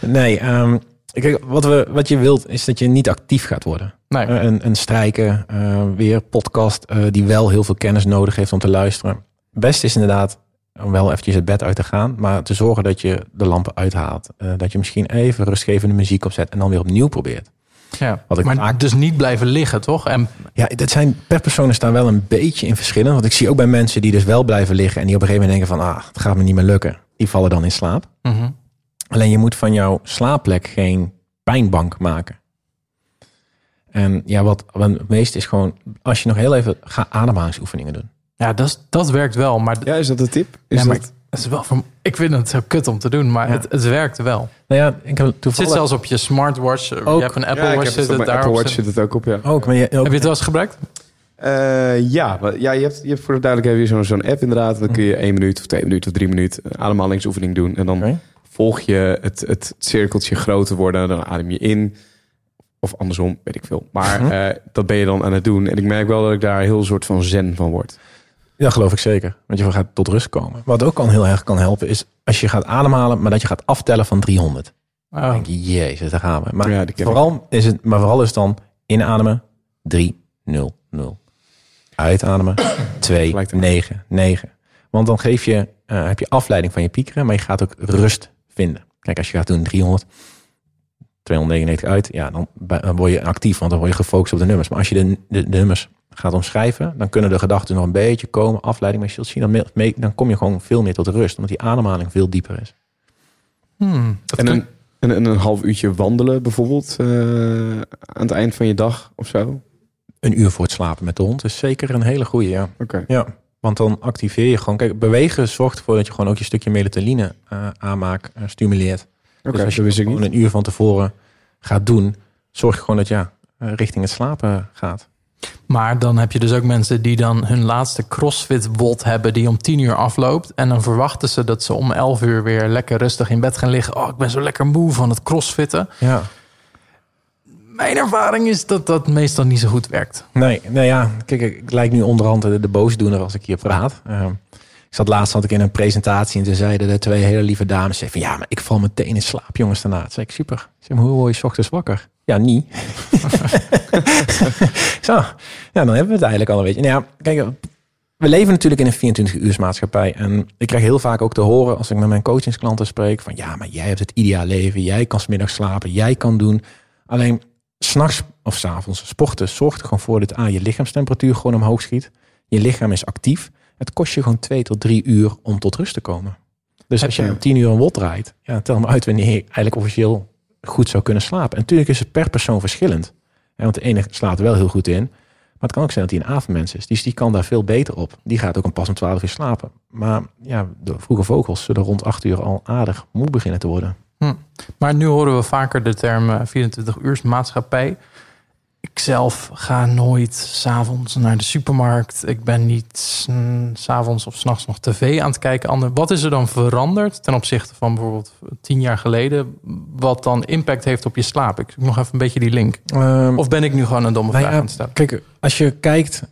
nee, ehm, kijk, wat, we, wat je wilt is dat je niet actief gaat worden. Nee. Eh, een, een strijken, eh, weer podcast eh, die wel heel veel kennis nodig heeft om te luisteren. Best is inderdaad om wel eventjes het bed uit te gaan, maar te zorgen dat je de lampen uithaalt. Eh, dat je misschien even rustgevende muziek opzet en dan weer opnieuw probeert. Ja. Wat ik maar vaak- dus niet blijven liggen, toch? En Ja, dat zijn per persoon is daar wel een beetje in verschillen. Want ik zie ook bij mensen die dus wel blijven liggen en die op een gegeven moment denken van, ah, het gaat me niet meer lukken. Die vallen dan in slaap. Mhm. Alleen je moet van jouw slaapplek geen pijnbank maken. En ja, wat, wat het meeste is gewoon, als je nog heel even ga ademhalingsoefeningen doen. Ja, dat, is- dat werkt wel. Maar, Ja, is dat een tip? Is ja, maar dat... het is wel voor, ik vind het zo kut om te doen, maar Ja. het, het werkt wel. Nou ja, ik heb Het zit toevallig zelfs op je smartwatch. Ook. Je hebt een Apple ja, ik Watch heb het mijn Daar Apple Watch zit het ook op, ja. ook, maar je, ook, Heb je het wel eens gebruikt? Eh, ja, ja je, hebt, je hebt voor de duidelijkheid weer zo'n zo'n app inderdaad. Dan kun je één minuut of twee minuten of drie minuten een ademhalingsoefening doen. En dan volg je het, het cirkeltje groter worden. Dan adem je in. Of andersom, weet ik veel. Maar Mhm. eh, dat ben je dan aan het doen. En ik merk wel dat ik daar heel soort van zen van word. Ja, geloof ik zeker. Want je gaat tot rust komen. Wat ook al heel erg kan helpen is als je gaat ademhalen, maar dat je gaat aftellen van 300. Dan denk je, jezus, daar gaan we. Maar, Ja, ik. vooral is het, maar vooral is dan inademen 3, 0, 0. Uitademen 2, Gelijk te 9, 9. Want dan geef je, eh, heb je afleiding van je piekeren, maar je gaat ook rust vinden. Kijk, als je gaat doen 300, 299 uit, ja, dan, dan word je actief, want dan word je gefocust op de nummers. Maar als je de, de, de nummers gaat omschrijven, dan kunnen de gedachten nog een beetje komen, afleiding. Maar je zult zien, dan, me- me- dan kom je gewoon veel meer tot rust, omdat die ademhaling veel dieper is. Hmm, dat En een, en, en een half uurtje wandelen bijvoorbeeld eh, aan het eind van je dag of zo? Een uur voor het slapen met de hond is zeker een hele goede, ja. Oké. Ja, want dan activeer je gewoon. Kijk, bewegen zorgt ervoor dat je gewoon ook je stukje melatonine eh aanmaak eh, stimuleert. Dus als je dat wist ik gewoon niet. een uur van tevoren gaat doen, zorg je gewoon dat ja, eh, richting het slapen gaat. Maar dan heb je dus ook mensen die dan hun laatste crossfit-wot hebben... die om 10 uur afloopt. En dan verwachten ze dat ze om 11 uur weer lekker rustig in bed gaan liggen. Oh, ik ben zo lekker moe van het crossfitten. Ja, Mijn ervaring is dat dat meestal niet zo goed werkt. nee, nou ja, kijk, ik lijk nu onderhand de, de boosdoener als ik hier praat. Ehm, ik zat laatst zat ik in een presentatie en toen zeiden de twee hele lieve dames, zei van ja, maar ik val meteen in slaap, jongens, daarna. Toen zei ik, super. Maar hoe word je ochtends wakker? Ja, niet. Zo, ja, dan hebben we het eigenlijk al een beetje. Nou ja, kijk, we leven natuurlijk in een 24 uur maatschappij. En ik krijg heel vaak ook te horen als ik met mijn coachingsklanten spreek van ja, maar jij hebt het ideaal leven. Jij kan 's middags slapen. Jij kan doen. Alleen s'nachts of s'avonds sporten zorgt er gewoon voor dat aan je lichaamstemperatuur gewoon omhoog schiet. Je lichaam is actief. Het kost je gewoon twee tot drie uur om tot rust te komen. Dus als je om tien uur een wot draait, ja, tel me uit wanneer je eigenlijk officieel goed zou kunnen slapen. En natuurlijk is het per persoon verschillend. Want de ene slaat wel heel goed in. Maar het kan ook zijn dat hij een avondmens is. Dus die kan daar veel beter op. Die gaat ook een pas om 12 uur slapen. Maar ja, de vroege vogels zullen rond 8 uur al aardig moe beginnen te worden. Maar nu horen we vaker de term eh, 24 uur maatschappij. Ik zelf ga nooit s'avonds naar de supermarkt. Ik ben niet s'avonds of s'nachts nog tv aan het kijken. Ander, wat is er dan veranderd ten opzichte van bijvoorbeeld tien jaar geleden... wat dan impact heeft op je slaap? Ik zoek nog even een beetje die link. Ehm, Of ben ik nu gewoon een domme Nou vraag aan het stellen? Kijk, als je kijkt,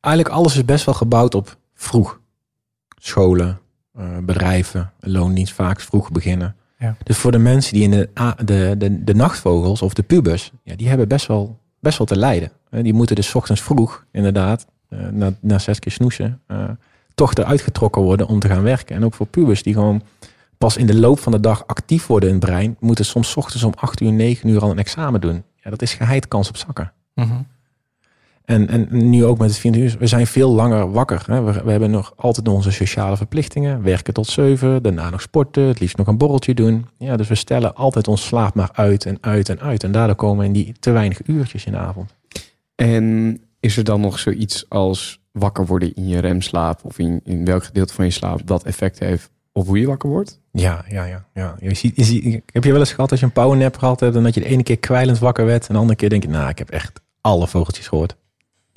eigenlijk alles is best wel gebouwd op vroeg. Scholen, eh, bedrijven, loondienst vaak vroeg beginnen. Ja. Dus voor de mensen die in de, de, de, de nachtvogels of de pubers, ja, die hebben best wel, best wel te lijden. Die moeten dus ochtends vroeg, inderdaad, eh, na, na zes keer snoesen, eh, toch eruit getrokken worden om te gaan werken. En ook voor pubers die gewoon pas in de loop van de dag actief worden in het brein, moeten soms ochtends om 8 uur, 9 uur al een examen doen. Ja, dat is geheid kans op zakken. Mhm. En, en nu ook met het 24 uur, we zijn veel langer wakker. Hè? We, we hebben nog altijd onze sociale verplichtingen. Werken tot zeven, daarna nog sporten, het liefst nog een borreltje doen. Ja, dus we stellen altijd ons slaap maar uit en uit en uit. En daardoor komen we in die te weinig uurtjes in de avond. En is er dan nog zoiets als wakker worden in je remslaap of in, in welk gedeelte van je slaap dat effect heeft op hoe je wakker wordt? Ja, ja, ja. ja. Je ziet, je ziet, heb je wel eens gehad als je een powernap gehad hebt... en dat je de ene keer kwijlend wakker werd... en de andere keer denk je, nou, ik heb echt alle vogeltjes gehoord.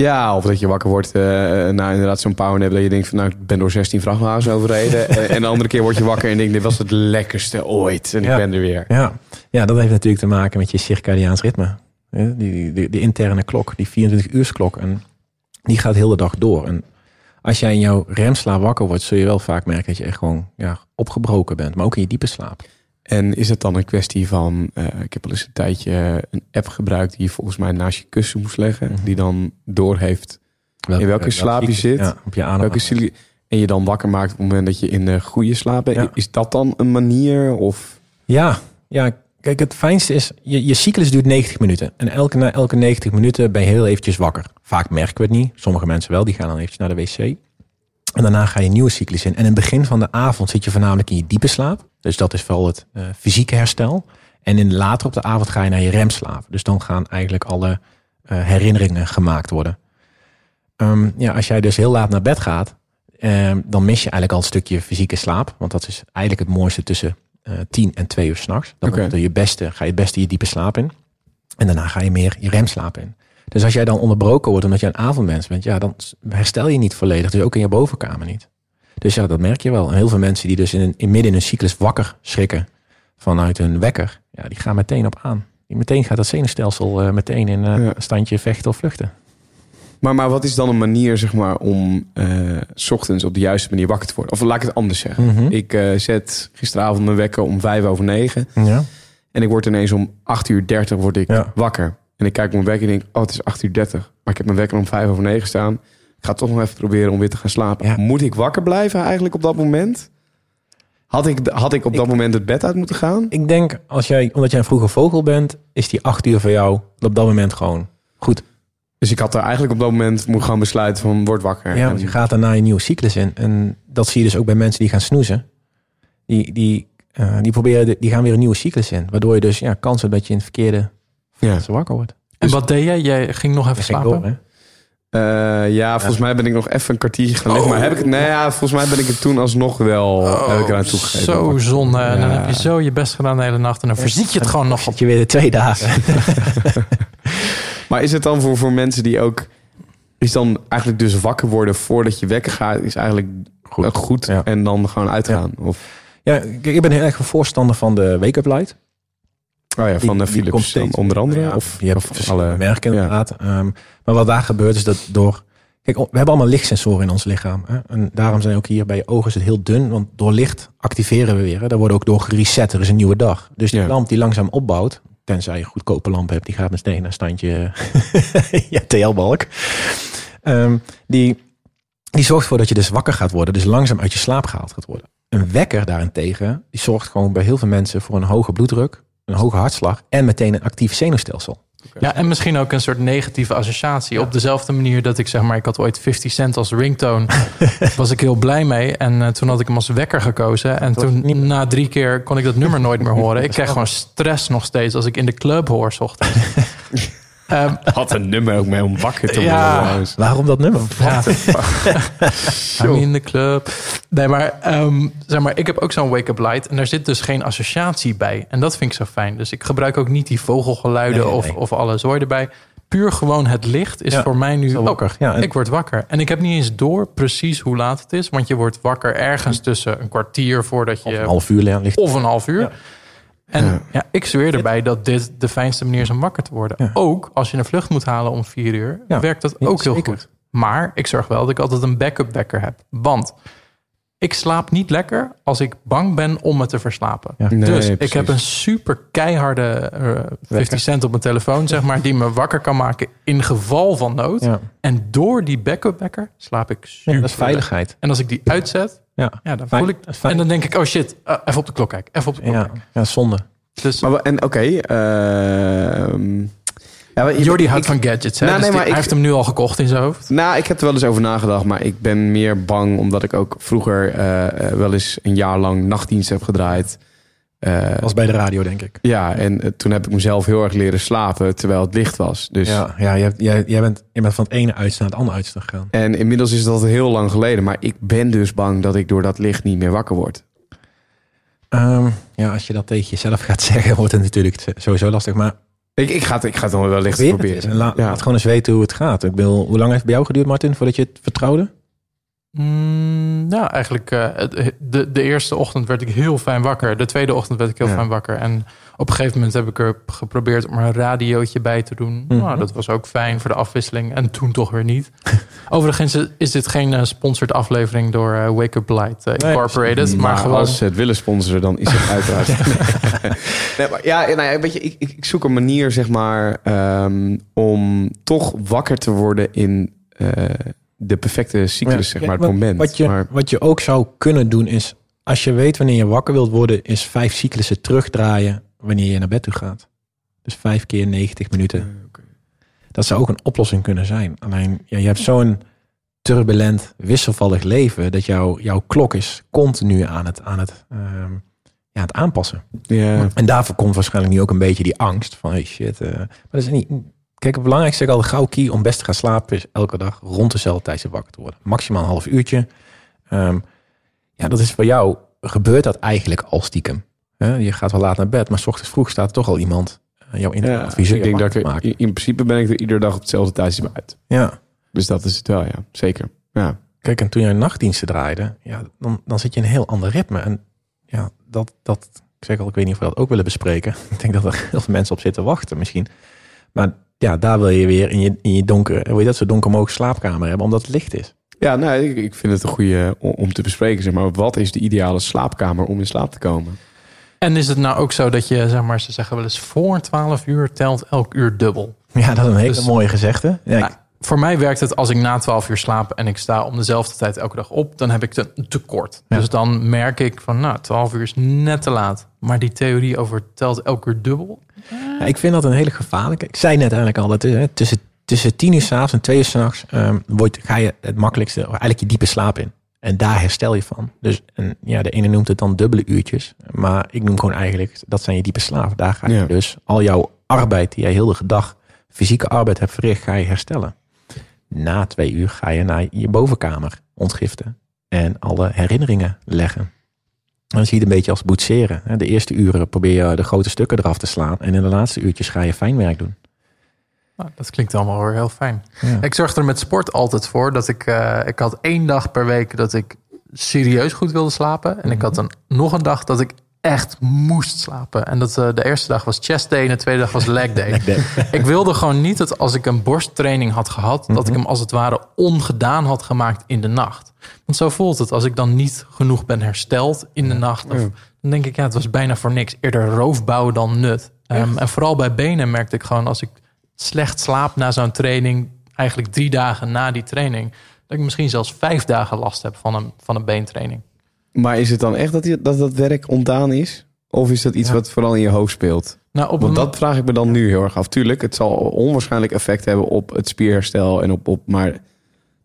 Ja, of dat je wakker wordt uh, na inderdaad zo'n powernap dat je denkt van nou ik ben door 16 vrachtwagens overreden. en, en de andere keer word je wakker en denk dit was het lekkerste ooit en Ja. ik ben er weer. Ja. ja, dat heeft natuurlijk te maken met je circadiaans ritme. Die, die, die interne klok, die 24-uursklok. En die gaat heel de dag door. En als jij in jouw remslaap wakker wordt, zul je wel vaak merken dat je echt gewoon ja, opgebroken bent. Maar ook in je diepe slaap. En is het dan een kwestie van, uh, ik heb al eens een tijdje een app gebruikt die je volgens mij naast je kussen moest leggen. Mhm. Die dan doorheeft Welke, In welke slaap je zit? Ja, op je welke en je dan wakker maakt op het moment dat je in de goede slaap bent. Ja. Is dat dan een manier of... Ja, ja, kijk, het fijnste is, je, je cyclus duurt 90 minuten. En elke, na elke 90 minuten ben je heel eventjes wakker. Vaak merken we het niet. Sommige mensen wel, die gaan dan eventjes naar de wc. En daarna ga je een nieuwe cyclus in. En in het begin van de avond zit je voornamelijk in je diepe slaap. Dus dat is vooral het eh, fysieke herstel. En in later op de avond ga je naar je remslaap. Dus dan gaan eigenlijk alle eh, herinneringen gemaakt worden. Ehm, ja, als jij dus heel laat naar bed gaat, ehm, dan mis je eigenlijk al een stukje fysieke slaap. Want dat is eigenlijk het mooiste tussen eh 10 en 2 uur s'nachts. Dan er je beste, ga je het beste je diepe slaap in. En daarna ga je meer je remslaap in. Dus als jij dan onderbroken wordt omdat je een avondmens bent, ja, dan herstel je niet volledig. Dus ook in je bovenkamer niet. Dus ja, dat merk je wel. En heel veel mensen die dus in, een, in midden in een cyclus wakker schrikken vanuit hun wekker, ja, die gaan meteen op aan. Die meteen gaat dat zenuwstelsel eh, meteen in eh, Ja. een standje vechten of vluchten. Maar, maar wat is dan een manier zeg maar, om eh, s ochtends op de juiste manier wakker te worden? Of laat ik het anders zeggen. Mhm. Ik zet gisteravond mijn wekker om vijf over negen. Ja. En ik word ineens om 8 uur 30 word ik Ja. wakker. En ik kijk op mijn wekker en denk, oh het is 8 uur 30. Maar ik heb mijn wekker om vijf over negen staan. Ik ga toch nog even proberen om weer te gaan slapen. Ja. Moet ik wakker blijven eigenlijk op dat moment? Had ik, had ik op dat moment het bed uit moeten gaan? Ik denk, als jij, omdat jij een vroege vogel bent, is die acht uur voor jou op dat moment gewoon goed. Dus ik had er eigenlijk op dat moment moeten gaan besluiten van word wakker. Ja, want je gaat daarna je nieuwe cyclus in. En dat zie je dus ook bij mensen die gaan snoezen. Die, die, eh, die, proberen die gaan weer een nieuwe cyclus in. Waardoor je dus ja, kans hebt dat je in het verkeerde Ja. fase wakker wordt. En wat deed jij? Jij ging nog even Dat slapen? door, hè? Eh, ja, volgens mij ben ik nog even een kwartiertje gaan liggen. Maar heb ik het? Nee, ja, volgens mij ben ik het toen alsnog wel heb ik eraan toegegeven. Oh, Zo zonde. En dan heb je zo je best gedaan de hele nacht. En dan verziek je het gewoon nog op. Je weer de twee dagen. Maar is het dan voor, voor mensen die ook... Is dan eigenlijk dus wakker worden voordat je wekker gaat... is eigenlijk goed, Goed. goed Ja. en dan gewoon uitgaan? Of, Ja, kijk, ik ben heel erg een voorstander van de wake-up light. Oh ja, van Die- de die Philips dan onder andere? Ja, of, je hebt of verschillende alle... merken ja. inderdaad. Ehm, maar wat daar gebeurt is dat door... Kijk, we hebben allemaal lichtsensoren in ons lichaam. Hè? En daarom zijn ook hier bij je ogen is het heel dun. Want door licht activeren we weer. Hè? Daar wordt ook door gereset. Er is een nieuwe dag. Dus die Ja. lamp die langzaam opbouwt... Tenzij je een goedkope lamp hebt. Die gaat meteen naar standje ja, TL-balk. Ehm, die, die zorgt ervoor dat je dus wakker gaat worden. Dus langzaam uit je slaap gehaald gaat worden. Een wekker daarentegen... die zorgt gewoon bij heel veel mensen voor een hoge bloeddruk... een hoge hartslag... en meteen een actief zenuwstelsel. Ja, en misschien ook een soort negatieve associatie. Op dezelfde manier dat ik zeg maar, ik had ooit 50 cent als ringtone. was ik heel blij mee. En eh, toen had ik hem als wekker gekozen. En niet toen na drie keer kon ik dat nummer nooit meer horen. Ik krijg gewoon stress nog steeds als ik in de club hoor ochtends. Ehm, Had een nummer ook mee om wakker te worden. Ja. Waarom dat nummer? ja. I'm in the club. Nee, maar, ehm, zeg maar ik heb ook zo'n wake-up light. En daar zit dus geen associatie bij. En dat vind ik zo fijn. Dus ik gebruik ook niet die vogelgeluiden Nee, nee, Of, nee. of alle zooi erbij. Puur gewoon het licht is Ja, voor mij nu... Oh, wakker. Ja, en- ik word wakker. En ik heb niet eens door precies hoe laat het is. Want je wordt wakker ergens tussen een kwartier voordat je... of een half uur ligt. of een half uur. Ja. En Ja. ja. ik zweer erbij dat dit de fijnste manier is om wakker te worden. Ja. Ook als je een vlucht moet halen om vier uur, Ja. werkt dat Ja, ook heel zeker. goed. Maar ik zorg wel dat ik altijd een backup wekker heb. Want ik slaap niet lekker als ik bang ben om me te verslapen. Ja. Nee, dus ik heb een super keiharde eh 50 cent op mijn telefoon, zeg maar, die me wakker kan maken in geval van nood. Ja. En door die backup wekker slaap ik super. Ja, dat is veiligheid. En als ik die uitzet, Ja, ja, dan voel ik. En dan denk ik, oh shit, eh, even op de klok kijken. Even op de klok ja, kijken. ja zonde. Dus Maar, en oké. ehm, ja, Jordi ik- houdt van gadgets. Hè? Nou, Dus nee, die- maar hij ik- heeft hem nu al gekocht in zijn hoofd. Nou, ik heb er wel eens over nagedacht, maar ik ben meer bang omdat ik ook vroeger eh, eh, wel eens een jaar lang nachtdienst heb gedraaid. Eh, Als bij de radio, denk ik. ja, en toen heb ik mezelf heel erg leren slapen terwijl het licht was. Dus, Ja, ja jij, jij, jij, bent, jij bent van het ene uitstel naar het andere uitstel gegaan. En inmiddels is dat heel lang geleden, maar ik ben dus bang dat ik door dat licht niet meer wakker word. Ehm, ja, als je dat tegen jezelf gaat zeggen, wordt het natuurlijk sowieso lastig. Maar Ik, ik, ga, het, ik ga het dan wel licht het proberen. Ja. laat gewoon eens weten hoe het gaat. Ik wil, hoe lang heeft het bij jou geduurd, Martin, voordat je het vertrouwde? Mm, ja, eigenlijk eh, de, de eerste ochtend werd ik heel fijn wakker. De tweede ochtend werd ik heel Ja. fijn wakker. En op een gegeven moment heb ik er geprobeerd om er een radiootje bij te doen. Mhm. Nou, dat was ook fijn voor de afwisseling. En toen toch weer niet. Overigens is dit geen sponsored aflevering door eh, Wake Up Light Incorporated. maar, maar gewoon... als ze het willen sponsoren, dan is het uiteraard. nee, maar ja, nou ja, weet je, ik, ik, ik zoek een manier, zeg maar, ehm, om toch wakker te worden in de perfecte cyclus, zeg Ja, maar, het moment. Wat je, maar, wat je ook zou kunnen doen is, als je weet wanneer je wakker wilt worden, is vijf cyclussen terugdraaien wanneer je naar bed toe gaat. Dus vijf keer 90 minuten. Dat zou ook een oplossing kunnen zijn. Alleen, ja, je hebt zo'n turbulent, wisselvallig leven, dat jouw jouw klok is continu aan het, aan het, ehm, ja, het aanpassen. ja, En daarvoor komt waarschijnlijk nu ook een beetje die angst van, hey shit. eh, maar dat is niet. Kijk, het belangrijkste is al de gauw key om best te gaan slapen is elke dag rond dezelfde tijd wakker te worden. Maximaal een half uurtje. Ehm, ja, dat is voor jou, gebeurt dat eigenlijk al stiekem. Je gaat wel laat naar bed, maar s ochtends vroeg staat toch al iemand uh, jouw ja, adviseur ik denk dat ik maken. in principe ben ik er ieder dag op hetzelfde tijdstip uit. Ja, Dus dat is het wel, ja. Zeker. Ja. kijk, en toen jij nachtdiensten draaide, ja, dan, dan zit je in een heel ander ritme. En ja, dat, dat, ik zeg al, ik weet niet of we dat ook willen bespreken. Ik denk dat er heel veel mensen op zitten wachten misschien. Maar ja, daar wil je weer in je, in je donker, wil je dat zo donker mogelijk slaapkamer hebben, omdat het licht is. Ja, nou, ik, ik vind het een goede om, om te bespreken. Zeg maar, wat is de ideale slaapkamer om in slaap te komen? En is het nou ook zo dat je, zeg maar, ze zeggen wel eens voor 12 uur telt elk uur dubbel. Ja, dat is een hele Dus- mooie gezegde. Ja, Nou, voor mij werkt het als ik na 12 uur slaap en ik sta om dezelfde tijd elke dag op, dan heb ik een tekort. Ja. Dus dan merk ik van, nou, 12 uur is net te laat. Maar die theorie over telt elke uur dubbel. Ja, ik vind dat een hele gevaarlijke. Ik zei net eigenlijk al, dat eh, tussen, tussen tien uur s'avonds en twee uur s'nachts um, ga je het makkelijkste, eigenlijk je diepe slaap in. En daar herstel je van. Dus en, ja, de ene noemt het dan dubbele uurtjes. Maar ik noem gewoon eigenlijk, dat zijn je diepe slaap. Daar ga je Ja. dus al jouw arbeid die jij heel de dag, fysieke arbeid hebt verricht, ga je herstellen. Na twee uur ga je naar je bovenkamer ontgiften. En alle herinneringen leggen. Dan zie je het een beetje als boetseren. De eerste uren probeer je de grote stukken eraf te slaan. En in de laatste uurtjes ga je fijnwerk doen. Nou, dat klinkt allemaal weer heel fijn. Ja. Ik zorg er met sport altijd voor dat ik... eh, ik had één dag per week dat ik serieus goed wilde slapen. En ik had een, nog een dag dat ik echt moest slapen. En dat, eh, de eerste dag was chest day en de tweede dag was leg day. ik wilde gewoon niet dat als ik een borsttraining had gehad... dat ik hem als het ware ongedaan had gemaakt in de nacht. Want zo voelt het als ik dan niet genoeg ben hersteld in de nacht. Of, dan denk ik, ja, het was bijna voor niks. Eerder roofbouw dan nut. Ehm, en vooral bij benen merkte ik gewoon... als ik slecht slaap na zo'n training... eigenlijk drie dagen na die training... dat ik misschien zelfs vijf dagen last heb van een, van een beentraining. Maar is het dan echt dat die, dat, dat werk ontdaan is? Of is dat iets Ja. wat vooral in je hoofd speelt? Nou, op Want dat vraag ik me dan nu heel erg af. Tuurlijk, het zal onwaarschijnlijk effect hebben op het spierherstel en op, op maar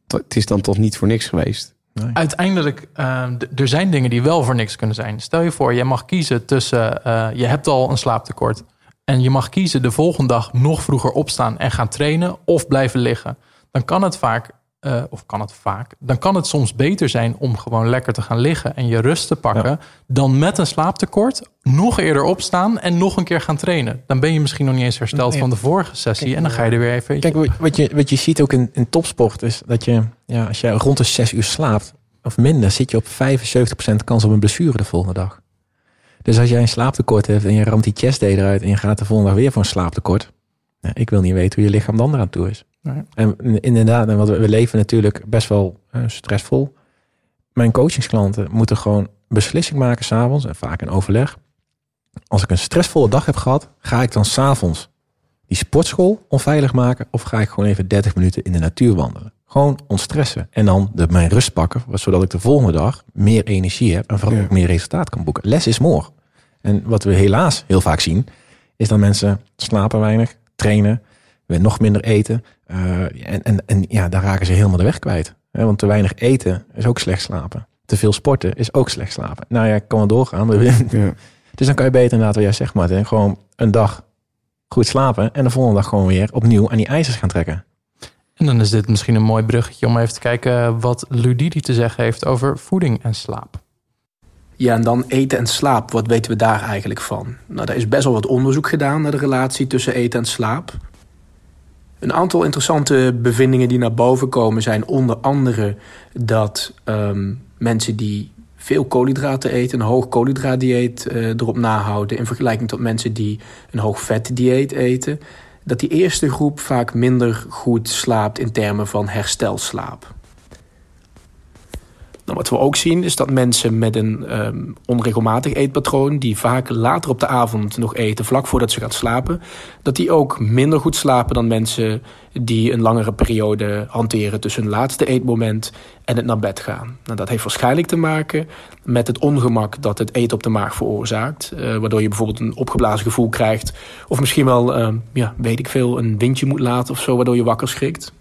het is dan toch niet voor niks geweest. Uiteindelijk, eh, d- er zijn dingen die wel voor niks kunnen zijn. Stel je voor, je mag kiezen tussen... eh, je hebt al een slaaptekort... en je mag kiezen de volgende dag nog vroeger opstaan... en gaan trainen of blijven liggen. Dan kan het vaak, eh, of kan het vaak... dan kan het soms beter zijn om gewoon lekker te gaan liggen... en je rust te pakken... dan met een slaaptekort nog eerder opstaan... en nog een keer gaan trainen. Dan ben je misschien nog niet eens hersteld Ja. van de vorige sessie... en dan ga je er weer even... Kijk, wat- je, wat je ziet ook in, in topsport is dat je, ja, als je rond de zes uur slaapt of minder, zit je op 75% kans op een blessure de volgende dag. Dus als jij een slaaptekort hebt en je ramt die chest day eruit en je gaat de volgende dag weer voor een slaaptekort. Ja, ik wil niet weten hoe je lichaam dan eraan toe is. Nee. En inderdaad, wat we, leven natuurlijk best wel eh, stressvol. Mijn coachingsklanten moeten gewoon beslissing maken s'avonds en vaak in overleg. Als ik een stressvolle dag heb gehad, ga ik dan s'avonds die sportschool onveilig maken of ga ik gewoon even 30 minuten in de natuur wandelen? Gewoon ontstressen en dan de, mijn rust pakken, zodat ik de volgende dag meer energie heb en vooral Ja. ook meer resultaat kan boeken. Less is more. En wat we helaas heel vaak zien, is dat mensen slapen weinig, trainen, weer nog minder eten. Eh, en, en, en ja, daar raken ze helemaal de weg kwijt. Hè, want te weinig eten is ook slecht slapen. Te veel sporten is ook slecht slapen. Nou ja, ik kan wel doorgaan. maar- Ja. Dus dan kan je beter inderdaad, wat jij zegt, Martin, gewoon een dag goed slapen en de volgende dag gewoon weer opnieuw aan die ijzers gaan trekken. En dan is dit misschien een mooi bruggetje om even te kijken wat Ludidi te zeggen heeft over voeding en slaap. Ja, en dan eten en slaap. Wat weten we daar eigenlijk van? Nou, daar is best wel wat onderzoek gedaan naar de relatie tussen eten en slaap. Een aantal interessante bevindingen die naar boven komen zijn onder andere dat ehm, mensen die veel koolhydraten eten, een hoog koolhydraatdieet eh, erop nahouden, in vergelijking tot mensen die een hoog vetdieet eten, dat die eerste groep vaak minder goed slaapt in termen van herstelslaap. Nou, wat we ook zien is dat mensen met een ehm, onregelmatig eetpatroon, die vaak later op de avond nog eten, vlak voordat ze gaan slapen, dat die ook minder goed slapen dan mensen die een langere periode hanteren tussen hun laatste eetmoment en het naar bed gaan. Nou, dat heeft waarschijnlijk te maken met het ongemak dat het eten op de maag veroorzaakt, eh, waardoor je bijvoorbeeld een opgeblazen gevoel krijgt, of misschien wel, ehm, ja, weet ik veel, een windje moet laten of zo, waardoor je wakker schrikt.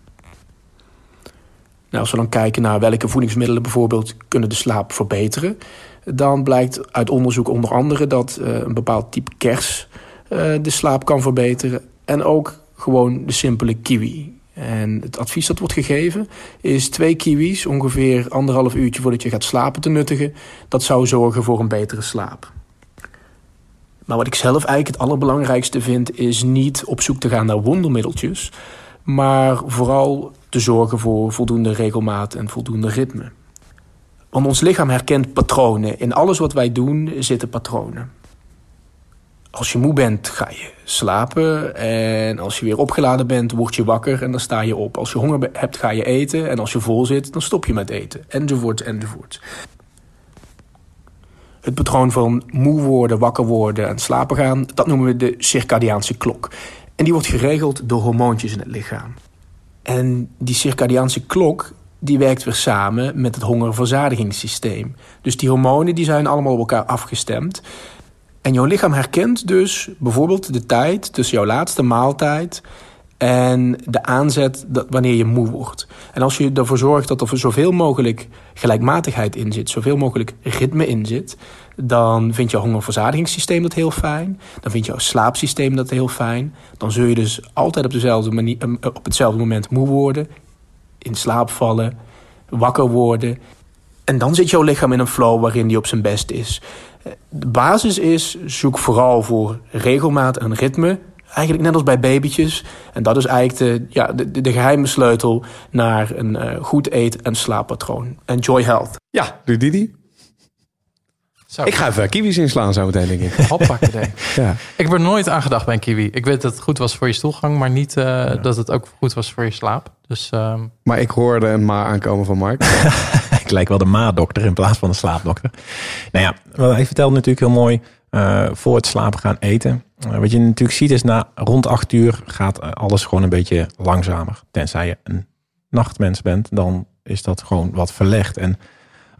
Nou, als we dan kijken naar welke voedingsmiddelen bijvoorbeeld kunnen de slaap verbeteren, dan blijkt uit onderzoek onder andere dat eh, een bepaald type kers eh, de slaap kan verbeteren en ook gewoon de simpele kiwi. En het advies dat wordt gegeven is twee kiwis, ongeveer anderhalf uurtje voordat je gaat slapen te nuttigen. Dat zou zorgen voor een betere slaap. Maar wat ik zelf eigenlijk het allerbelangrijkste vind, is niet op zoek te gaan naar wondermiddeltjes, maar vooral te zorgen voor voldoende regelmaat en voldoende ritme. Want ons lichaam herkent patronen. In alles wat wij doen zitten patronen. Als je moe bent, ga je slapen. En als je weer opgeladen bent, word je wakker en dan sta je op. Als je honger hebt, ga je eten. En als je vol zit, dan stop je met eten. Enzovoort, enzovoort. Het patroon van moe worden, wakker worden en slapen gaan, dat noemen we de circadiaanse klok. En die wordt geregeld door hormoontjes in het lichaam. En die circadiaanse klok die werkt weer samen met het hongerverzadigingssysteem. Dus die hormonen die zijn allemaal op elkaar afgestemd. En jouw lichaam herkent dus bijvoorbeeld de tijd tussen jouw laatste maaltijd en de aanzet dat wanneer je moe wordt. En als je ervoor zorgt dat er zoveel mogelijk gelijkmatigheid in zit, zoveel mogelijk ritme in zit, dan vindt jouw hongerverzadigingssysteem dat heel fijn. Dan vindt jouw slaapsysteem dat heel fijn. Dan zul je dus altijd op, dezelfde manier, eh, op hetzelfde moment moe worden, in slaap vallen, wakker worden. En dan zit jouw lichaam in een flow waarin die op zijn best is. De basis is, zoek vooral voor regelmaat en ritme. Eigenlijk net als bij babytjes. En dat is eigenlijk de, ja, de, de geheime sleutel naar een uh, goed eet- en slaappatroon. Enjoy health. Ja, doe Didi. Zo. Ik ga even kiwis inslaan zo meteen, denk ik. Hoppakee. Ja. Ik heb er nooit aan gedacht bij een kiwi. Ik weet dat het goed was voor je stoelgang, maar niet uh, dat het ook goed was voor je slaap. Dus, uh... Maar ik hoorde een ma aankomen van Mark. ik lijk wel de ma-dokter in plaats van de slaapdokter. Nou ja, hij vertelde natuurlijk heel mooi uh, voor het slapen gaan eten. Uh, wat je natuurlijk ziet is na rond acht uur gaat alles gewoon een beetje langzamer. Tenzij je een nachtmens bent, dan is dat gewoon wat verlegd. En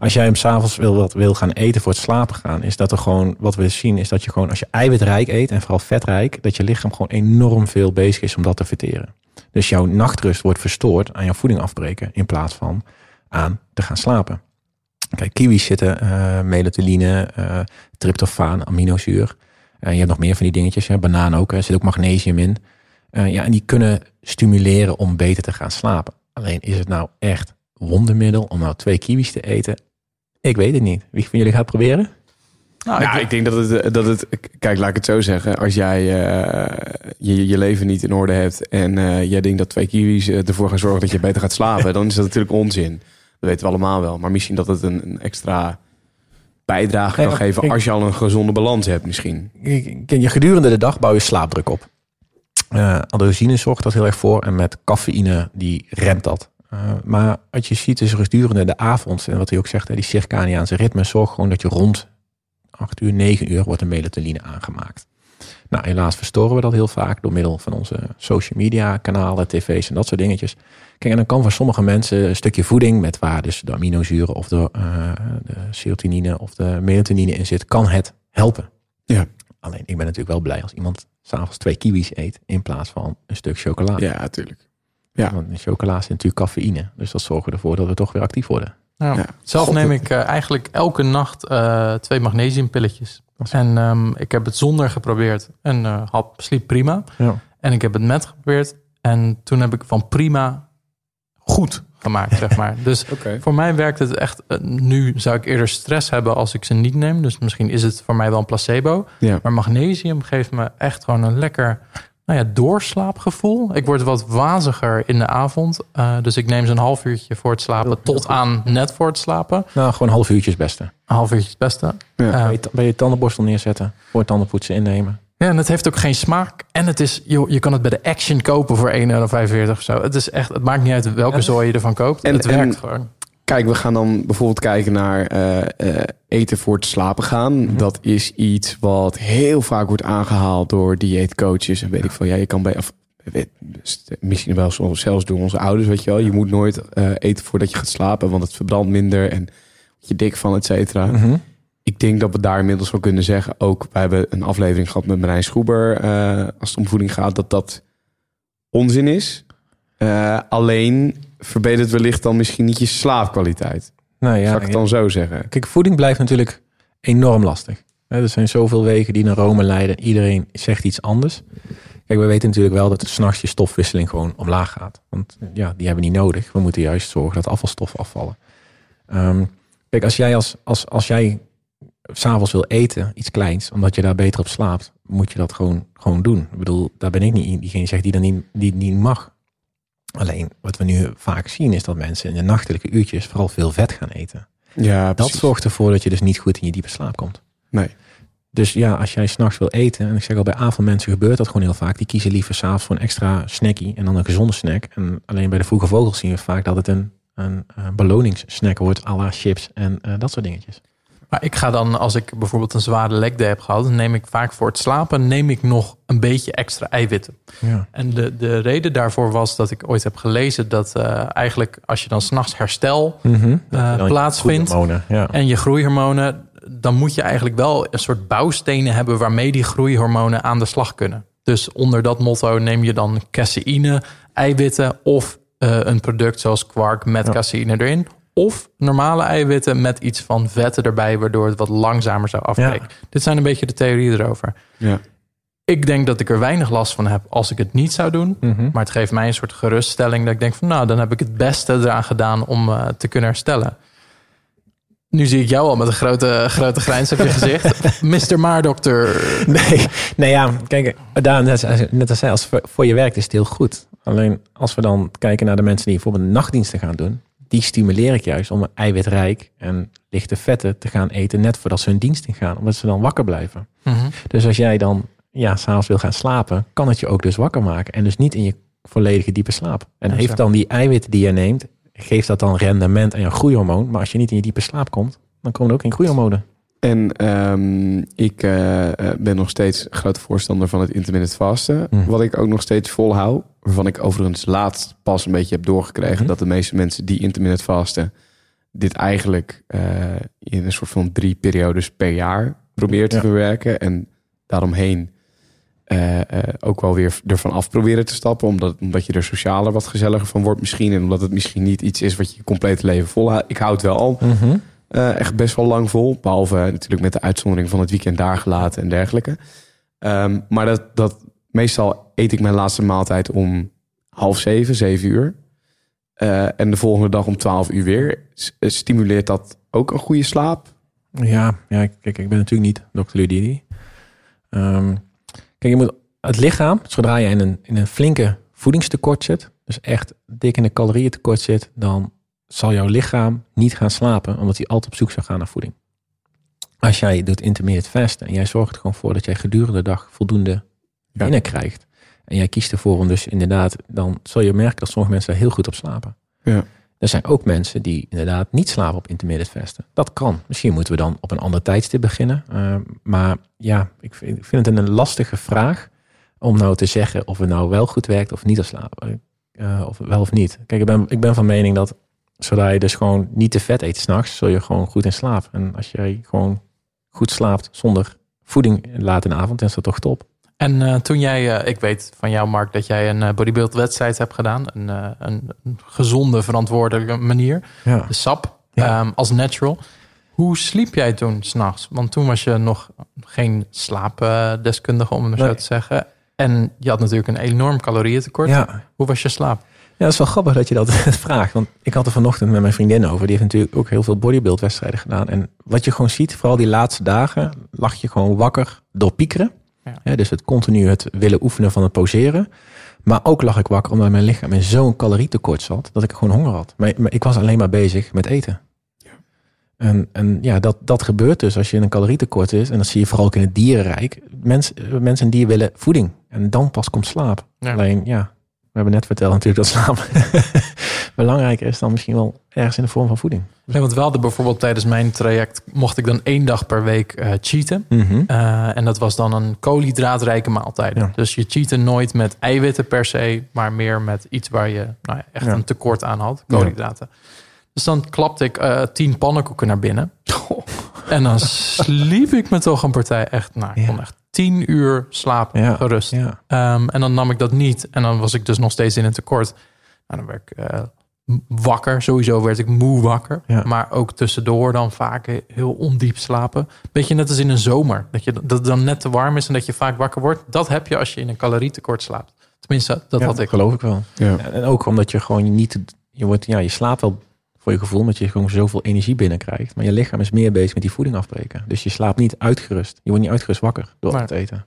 als jij hem s'avonds wil, wil gaan eten voor het slapen gaan, is dat er gewoon, wat we zien, is dat je gewoon, als je eiwitrijk eet en vooral vetrijk, dat je lichaam gewoon enorm veel bezig is om dat te verteren. Dus jouw nachtrust wordt verstoord aan jouw voeding afbreken in plaats van aan te gaan slapen. Kijk, kiwis zitten uh, tryptofaan, aminozuur. Uh, je hebt nog meer van die dingetjes. Hè? Banaan ook, er zit ook magnesium in. ja, en die kunnen stimuleren om beter te gaan slapen. Alleen is het nou echt wondermiddel om nou twee kiwis te eten? Ik weet het niet. Wie van jullie gaat proberen? Nou, nou ik, ik, denk dat het, dat het. Kijk, laat ik het zo zeggen. Als jij uh, je, je leven niet in orde hebt. en uh, jij denkt dat twee kiwis ervoor gaan zorgen dat je beter gaat slapen. dan is dat natuurlijk onzin. Dat weten we allemaal wel. Maar misschien dat het een, een extra bijdrage kan ja, geven. als je al een gezonde balans hebt, misschien. Je gedurende de dag bouw je slaapdruk op. Uh, zorgt dat heel erg voor. En met cafeïne, die remt dat. Uh, maar wat je ziet is gedurende de avond, en wat hij ook zegt, die circadiaanse ritme, zorgt gewoon dat je rond 8 uur, 9 uur wordt de melatonine aangemaakt. Nou, helaas verstoren we dat heel vaak door middel van onze social media kanalen, tv's en dat soort dingetjes. Kijk, en dan kan voor sommige mensen een stukje voeding met waar dus de aminozuren of de, uh, de serotonine of de melatonine in zit, kan het helpen. Ja. Alleen, ik ben natuurlijk wel blij als iemand s'avonds twee kiwis eet in plaats van een stuk chocola. Ja, natuurlijk. Ja. Want in chocola zit natuurlijk cafeïne. Dus dat zorgt ervoor dat we toch weer actief worden. Ja. Ja. Zelf God, neem ik uh, eigenlijk elke nacht uh, twee magnesiumpilletjes. En um, ik heb het zonder geprobeerd. En uh, hap sliep prima. Ja. En ik heb het met geprobeerd. En toen heb ik van prima goed gemaakt, zeg maar. Dus okay. voor mij werkt het echt... nu zou ik eerder stress hebben als ik ze niet neem. Dus misschien is het voor mij wel een placebo. Ja. Maar magnesium geeft me echt gewoon een lekker nou ja, doorslaapgevoel. Ik word wat waziger in de avond. Uh, dus ik neem ze een half uurtje voor het slapen tot aan net voor het slapen. Nou, gewoon een half uurtje is het beste. Een half uurtje is het beste. Ja. Uh, bij, je, bij je tandenborstel neerzetten, voor het tandenpoetsen innemen. Ja, en het heeft ook geen smaak. En het is, je, je kan het bij de Action kopen voor 1,45 euro of zo. Het is echt, het maakt niet uit welke zooi je ervan koopt. En, het werkt en, gewoon. Kijk, we gaan dan bijvoorbeeld kijken naar uh, uh, eten voor het slapen gaan. Mm -hmm. Dat is iets wat heel vaak wordt aangehaald door dieetcoaches. En weet ik veel, ja, je kan bij... Of, weet, misschien wel zelfs door onze ouders, weet je wel. Je moet nooit uh, eten voordat je gaat slapen, want het verbrandt minder en word je dik van, et cetera. Mm -hmm. Ik denk dat we daar inmiddels wel kunnen zeggen. Ook, we hebben een aflevering gehad met Marijn Schroeber, als het om voeding gaat, dat dat onzin is. Alleen verbetert wellicht dan misschien niet je slaapkwaliteit. Nou ja, Zou ik het dan zo zeggen? Kijk, voeding blijft natuurlijk enorm lastig. Er zijn zoveel wegen die naar Rome leiden. Iedereen zegt iets anders. Kijk, we weten natuurlijk wel dat s'nachts je stofwisseling gewoon omlaag gaat. Want ja, die hebben we niet nodig. We moeten juist zorgen dat afvalstoffen afvallen. Um, kijk, als jij als, als, als jij s'avonds wil eten, iets kleins, omdat je daar beter op slaapt, moet je dat gewoon, gewoon doen. Ik bedoel, daar ben ik niet diegene zegt die dat niet, die niet mag. Alleen wat we nu vaak zien is dat mensen in de nachtelijke uurtjes vooral veel vet gaan eten. Ja, dat precies. zorgt ervoor dat je dus niet goed in je diepe slaap komt. Nee. Dus ja, als jij s'nachts wil eten, en ik zeg al bij avondmensen gebeurt dat gewoon heel vaak, die kiezen liever s'avonds voor een extra snackie en dan een gezonde snack. En alleen bij de vroege vogels zien we vaak dat het een, een, een beloningssnack wordt, à la chips en uh, dat soort dingetjes. Maar ik ga dan, als ik bijvoorbeeld een zware leg day heb gehad, dan neem ik vaak voor het slapen neem ik nog een beetje extra eiwitten. Ja. En de, de reden daarvoor was dat ik ooit heb gelezen dat eh, eigenlijk als je dan s'nachts herstel eh, Dan plaatsvindt Ja. en je groeihormonen, dan moet je eigenlijk wel een soort bouwstenen hebben waarmee die groeihormonen aan de slag kunnen. Dus onder dat motto neem je dan caseïne, eiwitten of eh, een product zoals kwark met Ja. caseïne erin. Of normale eiwitten met iets van vetten erbij, waardoor het wat langzamer zou afbreken. Dit zijn een beetje de theorieën erover. Ja. Ik denk dat ik er weinig last van heb als ik het niet zou doen. Mhm. Maar het geeft mij een soort geruststelling dat ik denk van nou, dan heb ik het beste eraan gedaan om eh, te kunnen herstellen. Nu zie ik jou al met een grote, grote grijns op je gezicht. Mr. Maardokter. Nee, nee ja, kijk, net als- net als zei, als voor, voor je werkt is het heel goed. Alleen als we dan kijken naar de mensen die bijvoorbeeld nachtdiensten gaan doen, die stimuleer ik juist om eiwitrijk en lichte vetten te gaan eten net voordat ze hun dienst ingaan, omdat ze dan wakker blijven. Mhm. Dus als jij dan ja, s'avonds wil gaan slapen, kan het je ook dus wakker maken en dus niet in je volledige diepe slaap. En Ja, heeft zo. dan die eiwitten die je neemt, geeft dat dan rendement aan je groeihormoon, maar als je niet in je diepe slaap komt, dan komen er ook geen groeihormonen. En ehm, ik eh, eh, ben nog steeds grote voorstander van het intermittent vasten. Mhm. Wat ik ook nog steeds volhoud. Waarvan ik overigens laatst pas een beetje heb doorgekregen. Mhm. Dat de meeste mensen die intermittent vasten. Dit eigenlijk eh, in een soort van drie periodes per jaar proberen te Ja. verwerken. En daaromheen ook wel weer ervan af proberen te stappen. Omdat, omdat je er socialer wat gezelliger van wordt misschien. En omdat het misschien niet iets is wat je je complete leven volhoudt. Ik hou het wel al eh, echt best wel lang vol. Behalve natuurlijk met de uitzondering van het weekend daar gelaten en dergelijke. Ehm, maar dat, dat, meestal eet ik mijn laatste maaltijd om half zeven, zeven uur. Eh, en de volgende dag om twaalf uur weer. Eh, Stimuleert dat ook een goede slaap? Ja, ja kijk, ik ben natuurlijk niet dokter Ludidi. Ehm, kijk, je moet het lichaam, zodra je in een, in een flinke voedingstekort zit, dus echt dik in een calorieën tekort zit, dan zal jouw lichaam niet gaan slapen, omdat hij altijd op zoek zou gaan naar voeding. Als jij doet intermittent fasten en jij zorgt er gewoon voor dat jij gedurende de dag voldoende Ja. binnenkrijgt, en jij kiest ervoor om dus inderdaad, dan zul je merken dat sommige mensen daar heel goed op slapen. Ja. Er zijn ook mensen die inderdaad niet slapen op intermittent fasten. Dat kan. Misschien moeten we dan op een ander tijdstip beginnen. Uh, maar ja, ik vind, ik vind het een lastige vraag om nou te zeggen of het nou wel goed werkt of niet op slapen. Uh, of wel of niet. Kijk, ik ben, ik ben van mening dat zodra je dus gewoon niet te vet eet s'nachts, zul je gewoon goed in slaap. En als jij gewoon goed slaapt zonder voeding laat in de avond, dan is dat toch top. En uh, toen jij, uh, ik weet van jou Mark, dat jij een uh, bodybuild wedstrijd hebt gedaan. Een, uh, een, gezonde, verantwoordelijke manier. Ja. De SAP, ja. um, als natural. Hoe sliep jij toen s'nachts? Want toen was je nog geen slaapdeskundige, om het nee. zo te zeggen. En je had natuurlijk een enorm calorieëntekort. Ja. Hoe was je slaap? Ja, dat is wel grappig dat je dat vraagt. Want ik had er vanochtend met mijn vriendin over. Die heeft natuurlijk ook heel veel bodybuildwedstrijden gedaan. En wat je gewoon ziet, vooral die laatste dagen, lag je gewoon wakker door piekeren. Ja. Dus het continu het willen oefenen van het poseren. Maar ook lag ik wakker omdat mijn lichaam in zo'n calorietekort zat. Dat ik gewoon honger had. Maar, maar ik was alleen maar bezig met eten. Ja. En, en ja, dat, dat gebeurt dus als je in een calorietekort is. En dat zie je vooral ook in het dierenrijk. Mens, mensen en dieren willen voeding. En dan pas komt slaap. Ja. Alleen ja, we hebben net verteld natuurlijk dat slaap belangrijker is dan misschien wel ergens in de vorm van voeding. Nee, want we hadden bijvoorbeeld tijdens mijn traject mocht ik dan één dag per week uh, cheaten. Mm -hmm. uh, en dat was dan een koolhydraatrijke maaltijd. Ja. Dus je cheatte nooit met eiwitten per se, maar meer met iets waar je nou ja, echt ja. een tekort aan had, koolhydraten. Dus dan klapte ik uh, tien pannenkoeken naar binnen. Oh. En dan sliep ik me toch een partij echt, nou, ik kon echt tien uur slaap gerust. Um, en dan nam ik dat niet. En dan was ik dus nog steeds in een tekort. Nou, dan werd ik uh, wakker. Sowieso werd ik moe wakker. Ja. Maar ook tussendoor dan vaak heel ondiep slapen. Beetje net als in een zomer. Dat, je, dat het dan net te warm is en dat je vaak wakker wordt. Dat heb je als je in een calorietekort slaapt. Tenminste, dat ja, had ik. geloof ik wel. Ja. En ook omdat je gewoon niet... Je, wordt, ja, je slaapt wel voor je gevoel, omdat je gewoon zoveel energie binnenkrijgt. Maar je lichaam is meer bezig met die voeding afbreken. Dus je slaapt niet uitgerust. Je wordt niet uitgerust wakker door maar, het eten.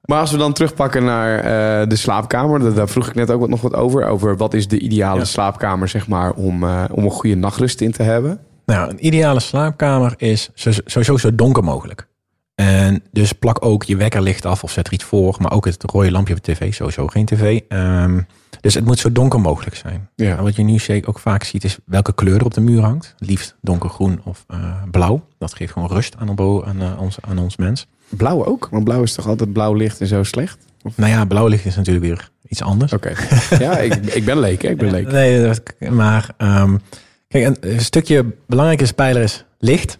Maar als we dan terugpakken naar uh, de slaapkamer, daar vroeg ik net ook nog wat over. Over wat is de ideale ja. slaapkamer, zeg maar, om, uh, om een goede nachtrust in te hebben? Nou, een ideale slaapkamer is sowieso zo donker mogelijk. En dus plak ook je wekkerlicht af of zet er iets voor. Maar ook het rode lampje op de tv, sowieso geen tv. Ehm, dus het moet zo donker mogelijk zijn. Ja. En wat je nu zeker ook vaak ziet is welke kleur er op de muur hangt. Liefst donkergroen of eh, blauw. Dat geeft gewoon rust aan, bo- aan, eh, ons, aan ons mens. Blauw ook? Want blauw is toch altijd blauw licht en zo slecht? Nou ja, blauw licht is natuurlijk weer iets anders. Oké. ja, ik, ik ben leek. Ik ben leek. Nee, maar ehm, kijk, een, een stukje belangrijke spijler is licht.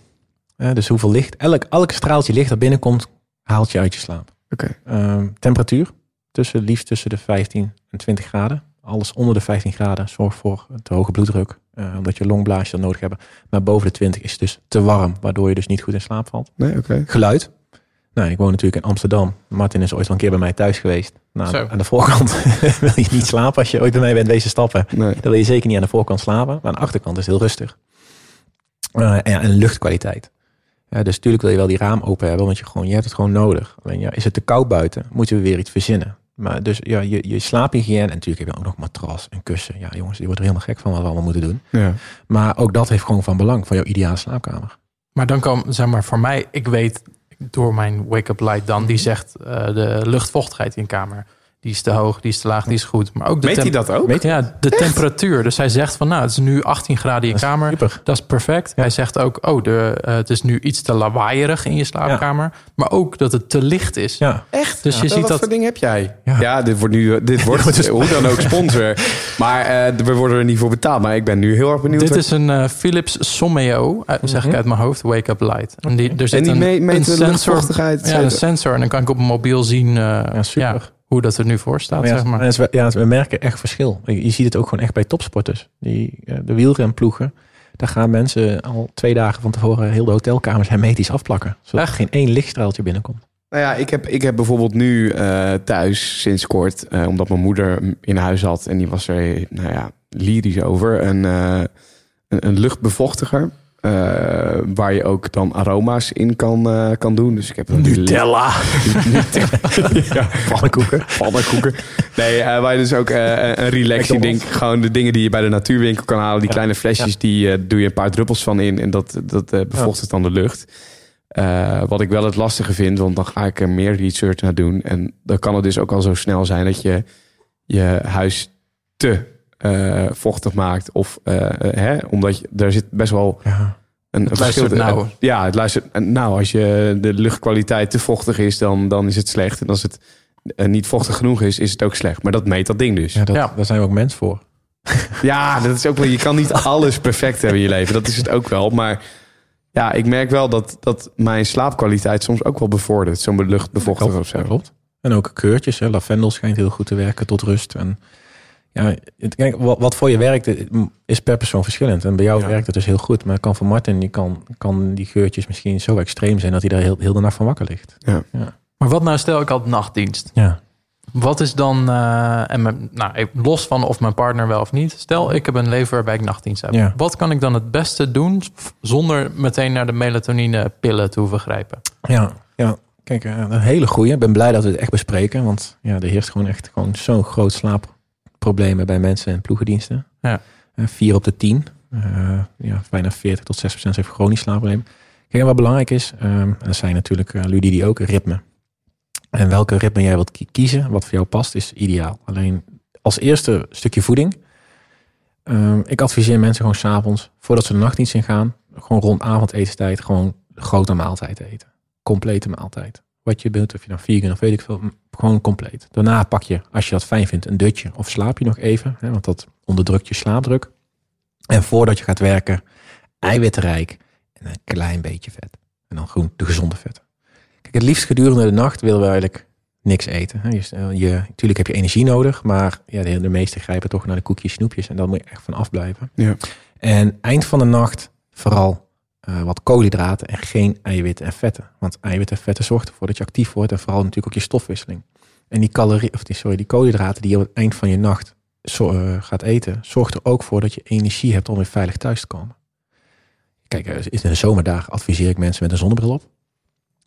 Dus hoeveel licht. Elk, elk straaltje licht dat binnenkomt, haalt je uit je slaap. Oké. Ehm, temperatuur, tussen, liefst tussen de 15 en 20 graden. Alles onder de 15 graden zorgt voor te hoge bloeddruk. eh, omdat je longblaasje dan nodig hebben. Maar boven de 20 is het dus te warm, waardoor je dus niet goed in slaap valt. Nee, oké. Geluid. Nou, ik woon natuurlijk in Amsterdam. Martin is ooit al een keer bij mij thuis geweest. Nou, Zo. aan de voorkant wil je niet slapen als je ooit bij mij bent wezen stappen. Nee. Dan wil je zeker niet aan de voorkant slapen. Maar aan de achterkant is het heel rustig. Eh, en, ja, en luchtkwaliteit. Ja, dus natuurlijk wil je wel die raam open hebben, want je, gewoon, je hebt het gewoon nodig. Alleen ja, is het te koud buiten, moeten we weer iets verzinnen. Maar dus ja, je, je slaaphygiëne, en natuurlijk heb je ook nog matras en kussen. Ja, jongens, die wordt er helemaal gek van wat we allemaal moeten doen. Ja. Maar ook dat heeft gewoon van belang voor jouw ideale slaapkamer. Maar dan kan, zeg maar, voor mij, ik weet door mijn wake-up light dan, die zegt eh, de luchtvochtigheid in de kamer. Die is te hoog, die is te laag, die is goed. Maar ook de, Meet hij dat ook? ja, de temperatuur. Dus hij zegt van, nou, het is nu 18 graden in je kamer. super. Dat is perfect. Hij zegt ook, oh, de, eh, het is nu iets te lawaaierig in je slaapkamer. Maar ook dat het te licht is. Ja, Echt? Dus je Ja, ziet wat dat- voor ding heb jij? Ja, Ja. dit wordt nu, dit wordt hoe dan ook sponsor. Maar eh, we worden er niet voor betaald. Maar ik ben nu heel erg benieuwd. Dit wat- is een eh, Philips Someo, eh, zeg ik uit mijn hoofd, wake-up light. En die, er zit en die een, meet sensor, luchtvochtigheid. ja, een sensor. En dan kan ik op mijn mobiel zien eh, ja super. Hoe dat er nu voor staat, Maar ja, zeg maar. is- ja, we merken echt verschil. Je je ziet het ook gewoon echt bij topsporters. Die, eh, de wielrenploegen. Daar gaan mensen al twee dagen van tevoren heel de hotelkamers hermetisch afplakken. Zodat er Echt? geen één lichtstraaltje binnenkomt. Nou ja, ik heb, ik heb bijvoorbeeld nu eh, thuis sinds kort, eh, omdat mijn moeder in huis had en die was er, nou ja, lyrisch over, een, eh, een, een luchtbevochtiger. Eh, waar je ook dan aroma's in kan, eh, kan doen. Dus ik heb een Nutella. ja, Pannenkoeken. pannenkoeken. Nee, eh, waar je dus ook een relaxing ding, gewoon de dingen die je bij de natuurwinkel kan halen, die Ja. kleine flesjes, die eh, doe je een paar druppels van in en dat, dat bevochtigt dan de lucht. Wat ik wel het lastige vind, want dan ga ik er meer research naar doen. En dan kan het dus ook al zo snel zijn dat je je huis te eh, vochtig maakt. Of eh, eh, hè, omdat je, daar zit best wel Ja. een, verschil. eh, Ja, het luistert Nou, als je de luchtkwaliteit te vochtig is, dan, dan is het slecht. En als het niet vochtig genoeg is, is het ook slecht. Maar dat meet dat ding dus. Ja, dat, Ja. daar zijn we ook mens voor. Ja, dat is ook wel. Je kan niet alles perfect hebben in je leven. Dat is het ook wel. Maar ja, ik merk wel dat, dat mijn slaapkwaliteit soms ook wel bevordert. Zo'n luchtbevochtiger of zo. Klopt. En ook keurtjes. Hè. Lavendel schijnt heel goed te werken tot rust. En ja, het- kijk, wat, wat voor je werkt is per persoon verschillend. En bij jou Ja. werkt het dus heel goed. Maar kan voor Martin, die kan, kan die geurtjes misschien zo extreem zijn dat hij daar heel, heel de nacht van wakker ligt. Maar wat nou stel ik had nachtdienst? Ja. Wat is dan, eh, en mijn, nou, los van of mijn partner wel of niet. Stel, ik heb een leven waarbij ik nachtdienst heb. Ja. Wat kan ik dan het beste doen zonder meteen naar de melatonine pillen te hoeven grijpen? Ja, ja. Kijk, eh, een hele goeie. Ik ben blij dat we het echt bespreken. Want ja, er heerst gewoon echt gewoon zo'n groot slaapproblemen bij mensen en ploegendiensten. Ja. Eh, vier op de tien. eh, ja, bijna 40 tot 6 procent heeft chronisch slaapprobleem. Kijk, en wat belangrijk is, en dat zijn natuurlijk uh, die ook, ritme. En welke ritme jij wilt ki- kiezen, wat voor jou past, is ideaal. Alleen als eerste stukje voeding. Ehm, ik adviseer mensen gewoon s'avonds, voordat ze de nachtdienst ingaan, gewoon rond avondetenstijd, gewoon grote maaltijd eten complete maaltijd. Wat je wilt, of je nou vegan of weet ik veel, gewoon compleet. Daarna pak je, als je dat fijn vindt, een dutje of slaap je nog even, hè, want dat onderdrukt je slaapdruk. En voordat je gaat werken, eiwittenrijk en een klein beetje vet. En dan gewoon de gezonde vetten. Kijk, het liefst gedurende de nacht willen we eigenlijk niks eten. hè. Je, je, natuurlijk heb je energie nodig, maar ja, de, de meesten grijpen toch naar de koekjes, snoepjes en daar moet je echt van afblijven. Ja. En eind van de nacht vooral eh, wat koolhydraten en geen eiwitten en vetten. Want eiwitten en vetten zorgt ervoor dat je actief wordt en vooral natuurlijk ook je stofwisseling. En die calorie, of die, sorry, die koolhydraten die je op het eind van je nacht eh, gaat eten, zorgt er ook voor dat je energie hebt om weer veilig thuis te komen. Kijk, eh, in de zomerdagen adviseer ik mensen met een zonnebril op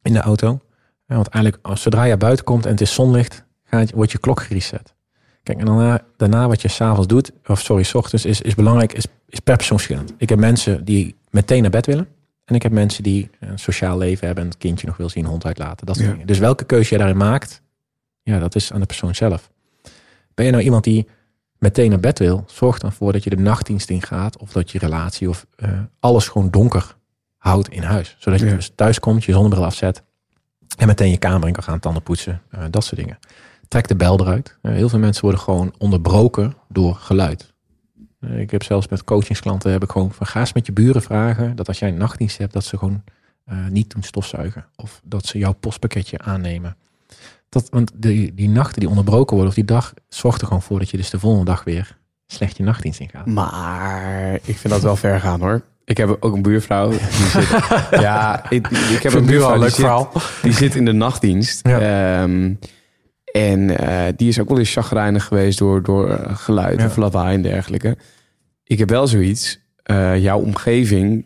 in de auto. Want eigenlijk, als, zodra je buiten komt en het is zonlicht, gaat, wordt je klok gereset. Kijk, en daarna, daarna wat je s'avonds doet, of sorry, s ochtends, is, is belangrijk, is, is per persoon verschillend. Ik heb mensen die meteen naar bed willen. En ik heb mensen die een sociaal leven hebben en het kindje nog wil zien, hond uitlaten. Dat soort Ja. dingen. Dus welke keuze je daarin maakt, ja, dat is aan de persoon zelf. Ben je nou iemand die meteen naar bed wil, zorg dan voor dat je de nachtdienst ingaat of dat je relatie of eh, alles gewoon donker houdt in huis. Zodat je Ja. dus thuis komt, je zonnebril afzet en meteen je kamer in kan gaan tanden poetsen, eh, dat soort dingen. Trek de bel eruit. Heel veel mensen worden gewoon onderbroken door geluid. Eh, ik heb zelfs met coachingsklanten heb ik gewoon van ga eens met je buren vragen dat als jij een nachtdienst hebt, dat ze gewoon eh, niet doen stofzuigen. Of dat ze jouw postpakketje aannemen. Dat, want die, die nachten die onderbroken worden, of die dag, zorgt er gewoon voor dat je dus de volgende dag weer slecht je nachtdienst ingaat. Maar ik vind dat wel ver gaan hoor. Ik heb ook een buurvrouw. Die zit, ja, ik, ik heb een buurvrouw zit, die zit in de nachtdienst. Ja. Ehm, en eh, die is ook wel eens chagrijnig geweest door, door eh, geluid Ja. of lawaai en dergelijke. Ik heb wel zoiets. eh, jouw omgeving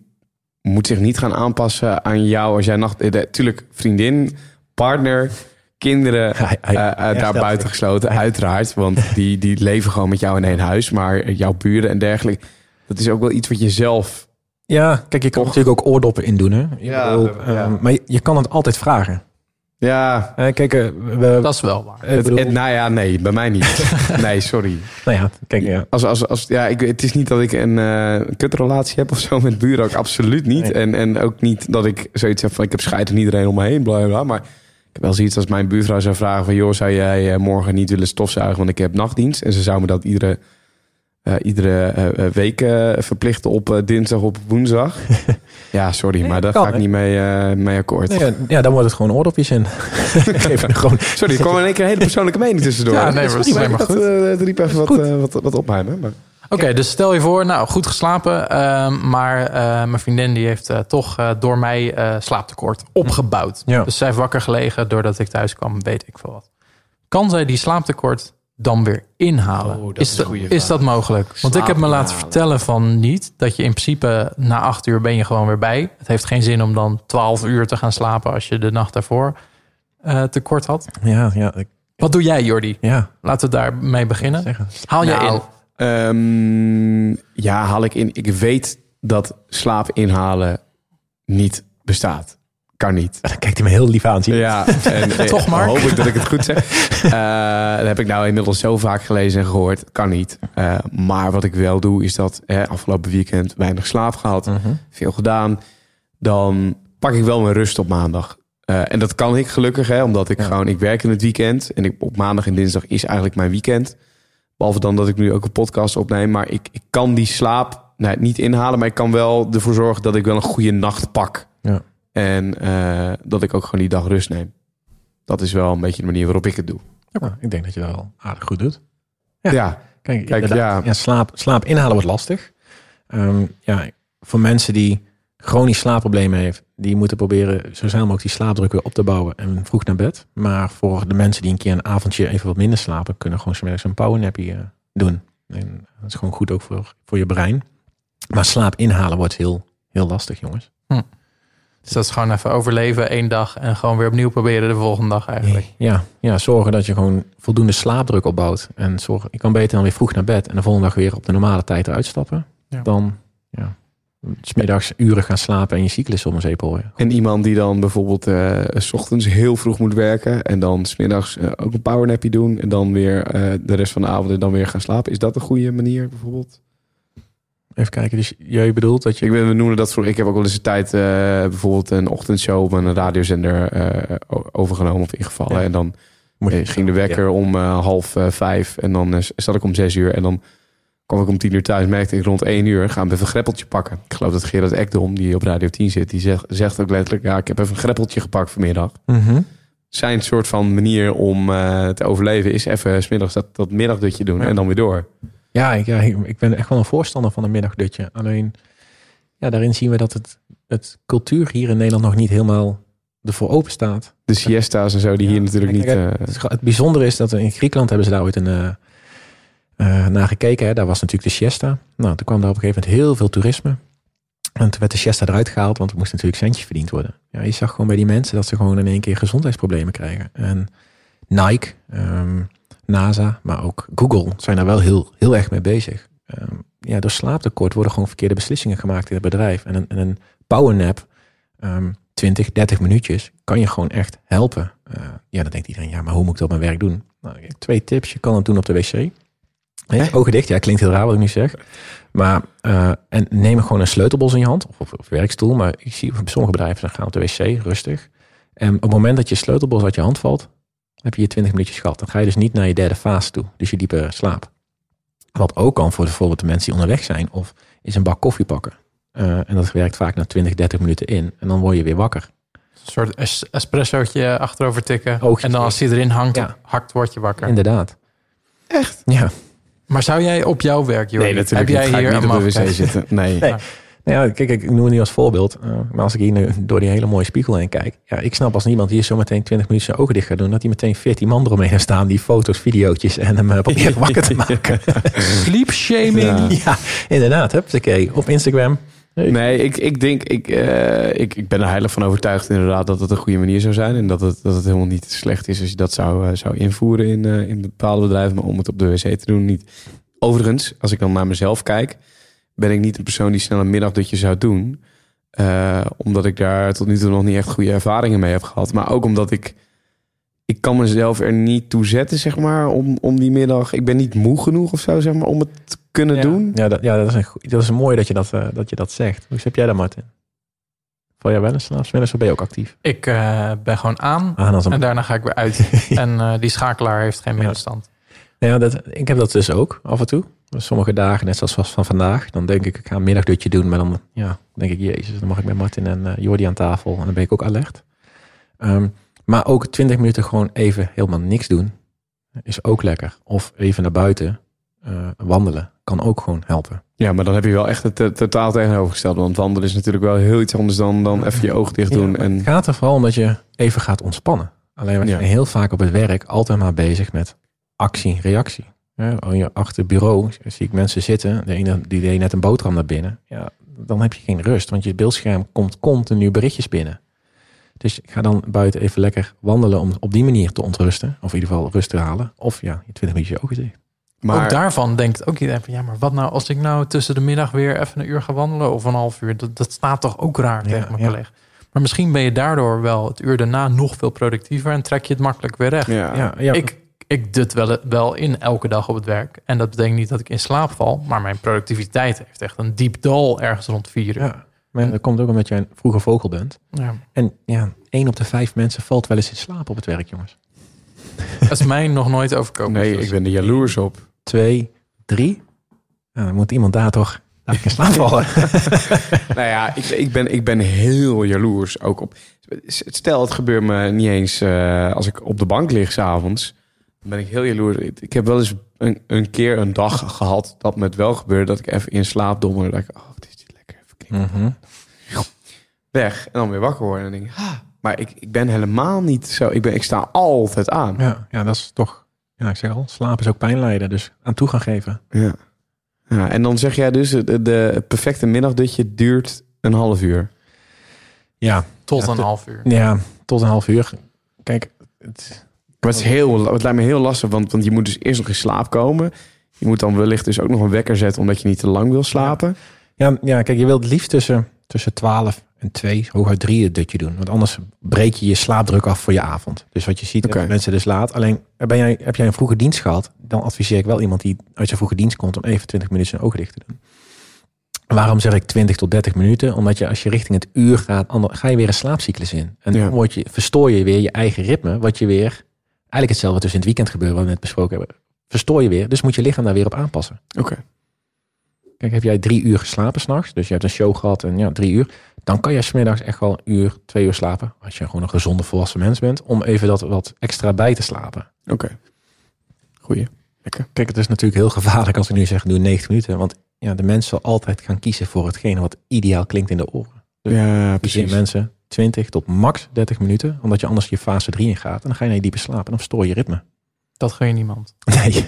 moet zich niet gaan aanpassen aan jou als jij nacht... eh, de- Tuurlijk, vriendin, partner, kinderen Hij- hij- hij daar buiten gesloten. Uiteraard, want die, die leven gewoon met jou in één huis. Maar jouw buren en dergelijke... Dat is ook wel iets wat je zelf Ja, kijk, je kan Toch? natuurlijk ook oordoppen in doen. Hè? Ja, bedoel, ja. maar je, je kan het altijd vragen. Ja, Eh, kijk, eh, we, Dat is wel waar. ik het, bedoel, het- nou ja, nee, bij mij niet. nee, sorry. nou ja, kijk, ja. Als, als, als, ja, ik, het is niet dat ik een eh kutrelatie heb of zo met buren, ook absoluut niet. Nee. En, en ook niet dat ik zoiets heb van ik heb scheid aan iedereen om me heen, bla bla. Maar ik heb wel zoiets als mijn buurvrouw zou vragen van joh, zou jij eh, morgen niet willen stofzuigen, want ik heb nachtdienst. En ze zou me dat iedere, eh, iedere eh, eh, week verplichten op dinsdag op woensdag. ja, sorry, Nee, maar daar kan, ga ik niet mee, mee akkoord. Nee, ja, dan wordt het gewoon oordopjes in. Gewoon. Sorry, er kwam in één keer een hele persoonlijke mening tussendoor. Ja, nee, maar dat is maar dat, goed. het riep even wat, wat, wat op mij. hè, Maar... Oké, dus stel je voor, nou goed geslapen, ehm, maar mijn vriendin die heeft toch door mij slaaptekort opgebouwd. Ja. Dus zij heeft wakker gelegen doordat ik thuis kwam, weet ik veel wat. Kan zij die slaaptekort dan weer inhalen? Oh, dat is, is een dat- goede is vraag. dat mogelijk? Want ik heb me laten vertellen van niet, dat je in principe na acht uur ben je gewoon weer bij. Het heeft geen zin om dan twaalf uur te gaan slapen als je de nacht daarvoor eh, tekort had. Ja, ja, ik- Wat doe jij, Jordi? ja. Laten we daarmee beginnen. Zeggen. Haal jij Nou, in? Ehm, ja, haal ik in. Ik weet dat slaap inhalen niet bestaat. Kan niet. Dan kijkt hij me heel lief aan. Zie? Ja, en eh, Toch, Mark? hoop ik dat ik het goed zeg. Eh, dat heb ik nou inmiddels zo vaak gelezen en gehoord. Kan niet. Eh, maar wat ik wel doe, is dat afgelopen weekend weinig slaap gehad. Mhm. veel gedaan. Dan pak ik wel mijn rust op maandag. En dat kan ik gelukkig, hè, omdat ik Ja. gewoon, ik werk in het weekend. En ik, op maandag en dinsdag is eigenlijk mijn weekend. Behalve dan dat ik nu ook een podcast opneem. Maar ik, ik kan die slaap nou, niet inhalen. Maar ik kan wel ervoor zorgen dat ik wel een goede nacht pak. En eh, dat ik ook gewoon die dag rust neem. Dat is wel een beetje de manier waarop ik het doe. Nou, ik denk dat je dat wel aardig goed doet. Ja, Ja. Kijk, Kijk, ja. ja. slaap, slaap inhalen wordt lastig. Ehm, ja, voor mensen die chronisch slaapproblemen heeft, die moeten proberen zo snel mogelijk die slaapdruk weer op te bouwen en vroeg naar bed. Maar voor de mensen die een keer een avondje even wat minder slapen, kunnen gewoon smiddags een powernappy eh, doen. En dat is gewoon goed ook voor, voor je brein. Maar slaap inhalen wordt heel, heel lastig, jongens. Dus dat is gewoon even overleven één dag en gewoon weer opnieuw proberen de volgende dag eigenlijk. Ja, ja, zorgen dat je gewoon voldoende slaapdruk opbouwt. En zorgen, je kan beter dan weer vroeg naar bed en de volgende dag weer op de normale tijd eruit stappen. Ja. Dan ja, smiddags uren gaan slapen en je cyclus om een zeep horen. En iemand die dan bijvoorbeeld eh, s ochtends heel vroeg moet werken. En dan smiddags eh ook een powernappy doen. En dan weer eh, de rest van de avond en dan weer gaan slapen. Is dat een goede manier bijvoorbeeld? Even kijken, dus jij bedoelt dat je... Ik, ben, we noemen dat voor. Ik heb ook wel eens een tijd eh, bijvoorbeeld een ochtendshow op een radiozender eh, overgenomen of ingevallen. Ja. En dan eh, ging de wekker om half vijf. En dan zat ik om zes uur. En dan kwam ik om tien uur thuis. Merkte ik rond één uur. Gaan we even een greppeltje pakken. Ik geloof dat Gerard Ekdom, die op Radio 10 zit. Die zegt, zegt ook letterlijk. Ja, ik heb even een greppeltje gepakt vanmiddag. Mhm. Zijn soort van manier om te overleven is even 's middags dat, dat middagdutje doen. Ja. En dan weer door. Ja, ik, ja, ik ben echt wel een voorstander van een middagdutje. Alleen, ja, daarin zien we dat het, het cultuur hier in Nederland nog niet helemaal ervoor open staat. De siesta's en zo, die Ja, hier natuurlijk kijk, niet... kijk, eh, Het, bijzondere is dat in Griekenland hebben ze daar ooit een, eh eh, naar gekeken. Hè. Daar was natuurlijk de siesta. Nou, toen kwam daar op een gegeven moment heel veel toerisme. En toen werd de siesta eruit gehaald, want er moest natuurlijk centjes verdiend worden. Ja, je zag gewoon bij die mensen dat ze gewoon in één keer gezondheidsproblemen krijgen. En Nike, ehm, NASA, maar ook Google zijn daar wel heel, heel erg mee bezig. Ehm, ja, door slaaptekort worden gewoon verkeerde beslissingen gemaakt in het bedrijf. En een, en een powernap ehm 20, 30 minuutjes kan je gewoon echt helpen. Eh, ja, dan denkt iedereen, ja, maar hoe moet ik dat op mijn werk doen? Nou, ik heb twee tips. Je kan het doen op de wc. Nee, ogen dicht. Ja, klinkt heel raar wat ik nu zeg. Maar, eh, en neem gewoon een sleutelbos in je hand. Of op werkstoel. Maar ik zie op sommige bedrijven dan gaan op de wc, rustig. En op het moment dat je sleutelbos uit je hand valt, heb je je 20 minuutjes gehad. Dan ga je dus niet naar je derde fase toe. Dus je diepe slaap. Wat ook kan voor bijvoorbeeld de mensen die onderweg zijn. Of is een bak koffie pakken. Eh, en dat werkt vaak na 20, 30 minuten in. En dan word je weer wakker. Een soort es- espressootje achterover tikken. Oogjes en dan als hij erin hangt, Ja. hakt, word je wakker. Inderdaad. Echt? Ja. Maar zou jij op jouw werk, Jordi, Nee, natuurlijk heb jij hier niet een op de wc zitten. Nee. Nee. Nou ja, kijk, ik noem het niet als voorbeeld. eh, maar als ik hier nu door die hele mooie spiegel heen kijk. Ja, ik snap als niemand hier zo meteen 20 minuten zijn ogen dicht gaat doen. Dat hij meteen 14 man eromheen heeft staan. Die foto's, videootjes en hem eh, probeert wakker te maken. Sleep shaming. Ja. Ja, inderdaad. Huppakee. Op Instagram. Nee, ik, ik denk, ik, eh, ik, ik ben er heilig van overtuigd inderdaad dat het een goede manier zou zijn. En dat het, dat het helemaal niet slecht is als je dat zou, zou invoeren in, eh, in bepaalde bedrijven. Maar om het op de wc te doen, niet. Overigens, als ik dan naar mezelf kijk, ben ik niet de persoon die snel een middagdutje zou doen. Eh, omdat ik daar tot nu toe nog niet echt goede ervaringen mee heb gehad. Maar ook omdat ik, ik kan mezelf er niet toe zetten, zeg maar, om, om die middag. Ik ben niet moe genoeg of zo, zeg maar, om het te kunnen Ja. doen. Ja, dat, ja dat, is een, dat is mooi dat je dat, eh, dat je dat zegt. Hoe heb jij dat, Martin? Val jij wel eens s'nachts of ben je ook actief? Ik eh, ben gewoon aan Aan als een en daarna ga ik weer uit. En eh, die schakelaar heeft geen middenstand. Nou ja, dat, ik heb dat dus ook af en toe. Sommige dagen, net zoals van vandaag, dan denk ik, ik ga een middagdutje doen. Maar dan ja, denk ik, jezus, dan mag ik met Martin en eh Jordi aan tafel. En dan ben ik ook alert. Ehm, maar ook 20 minuten gewoon even helemaal niks doen, is ook lekker. Of even naar buiten eh, wandelen, kan ook gewoon helpen. Ja, maar dan heb je wel echt het totaal tegenovergestelde. Want wandelen is natuurlijk wel heel iets anders dan, dan even je ogen dicht doen. Ja, en Het gaat er vooral om dat je even gaat ontspannen. Alleen we Ja. zijn heel vaak op het werk altijd maar bezig met actie, reactie. Ja, oh, je achter het bureau zie ik mensen zitten. De ene die deed net een boterham naar binnen. Ja, dan heb je geen rust, want je beeldscherm komt continu berichtjes binnen. Dus ik ga dan buiten even lekker wandelen om op die manier te ontrusten. Of in ieder geval rust te halen. Of ja, je 20 minuutjes je ogen dicht. maar Ook daarvan denkt ook iedereen van... ja, maar wat nou als ik nou tussen de middag weer even een uur ga wandelen... of een half uur, dat, dat staat toch ook raar Ja, tegen mijn ja. collega. Maar misschien ben je daardoor wel het uur daarna nog veel productiever... en trek je het makkelijk weer recht. ja, Ja, ja, Ik, ik dut wel, wel in elke dag op het werk. En dat betekent niet dat ik in slaap val... maar mijn productiviteit heeft echt een diep dal ergens rond vier uur. ja. Maar dat komt ook omdat jij een vroege vogel bent. Ja. En ja, één op de vijf mensen valt wel eens in slaap op het werk, jongens. Dat is mij nog nooit overkomen. nee, Dus ik ben er jaloers op. twee, drie. Nou, dan moet iemand daar toch in slaap vallen. nou ja, ik, ik, ben, ik ben heel jaloers ook op. Stel, het gebeurt me niet eens eh, als ik op de bank lig s'avonds. Dan ben ik heel jaloers. Ik, ik heb wel eens een, een keer een dag gehad dat me het wel gebeurde. Dat ik even in slaap dommerde. Dat ik, oh, het is dit lekker. Even. Mhm. Weg. En dan weer wakker worden. En dan denk ik, ah, maar ik, ik ben helemaal niet zo. Ik, ben, ik sta altijd aan. ja, ja, dat is toch... Ja, ik zeg al, slaap is ook pijnlijden. Dus aan toe gaan geven. Ja. ja. En dan zeg jij dus, de, de perfecte middagdutje duurt een half uur. Ja, Tot Ja, een half uur. ja tot een half uur. Kijk, het, Maar het, is heel, het lijkt me heel lastig, want, want je moet dus eerst nog in slaap komen. Je moet dan wellicht dus ook nog een wekker zetten, omdat je niet te lang wil slapen. ja, ja, kijk, je wilt liefst tussen, tussen 12 en 2, hooguit 3 het dutje doen. Want anders breek je je slaapdruk af voor je avond. Dus wat je ziet, mensen dus laat. Alleen, ben jij, heb jij een vroege dienst gehad, dan adviseer ik wel iemand die uit zijn vroege dienst komt om even 20 minuten zijn ogen dicht te doen. Waarom zeg ik 20 tot 30 minuten? Omdat je als je richting het uur gaat, ga je weer een slaapcyclus in. En dan word je, verstoor je weer je eigen ritme, wat je weer, eigenlijk hetzelfde dus in het weekend gebeurt, wat we net besproken hebben. Verstoor je weer, dus moet je lichaam daar weer op aanpassen. Oké. Kijk, heb jij drie uur geslapen s'nachts, dus je hebt een show gehad en ja, drie uur, dan kan je smiddags echt wel een uur, twee uur slapen, als je gewoon een gezonde volwassen mens bent, om even dat wat extra bij te slapen. Oké. Goeie. Lekker. Kijk, het is natuurlijk heel gevaarlijk als ik nu zeg, doe 90 minuten, want ja, de mens zal altijd gaan kiezen voor hetgene wat ideaal klinkt in de oren. Ja, Dus precies. mensen 20 tot max 30 minuten, omdat je anders je fase 3 in gaat en dan ga je naar je diepe slaap en dan verstoor je ritme. Dat gun je niemand. Nee.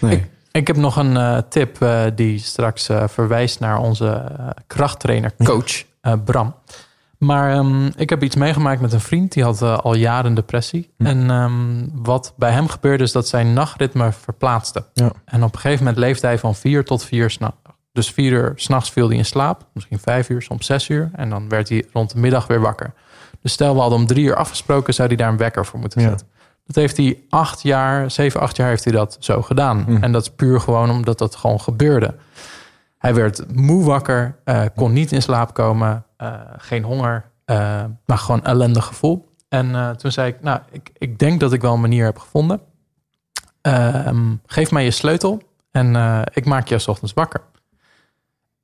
Nee. Ik heb nog een tip die straks verwijst naar onze krachttrainer, coach Bram. Maar ik heb iets meegemaakt met een vriend die had al jaren depressie. En wat bij hem gebeurde is dat zijn nachtritme verplaatste. Ja. En op een gegeven moment leefde hij van vier tot vier, s'na- Dus vier uur s'nachts viel hij in slaap. Misschien vijf uur, soms zes uur. En dan werd hij rond de middag weer wakker. Dus stel we hadden om drie uur afgesproken, zou hij daar een wekker voor moeten Ja. zetten. Dat heeft hij acht jaar, zeven, acht jaar heeft hij dat zo gedaan. Mhm. En dat is puur gewoon omdat dat gewoon gebeurde. Hij werd moe wakker, eh, kon niet in slaap komen, eh, geen honger, eh, maar gewoon ellendig gevoel. En toen zei ik, nou, ik, ik denk dat ik wel een manier heb gevonden. Ehm, geef mij je sleutel en ik maak je 's ochtends wakker.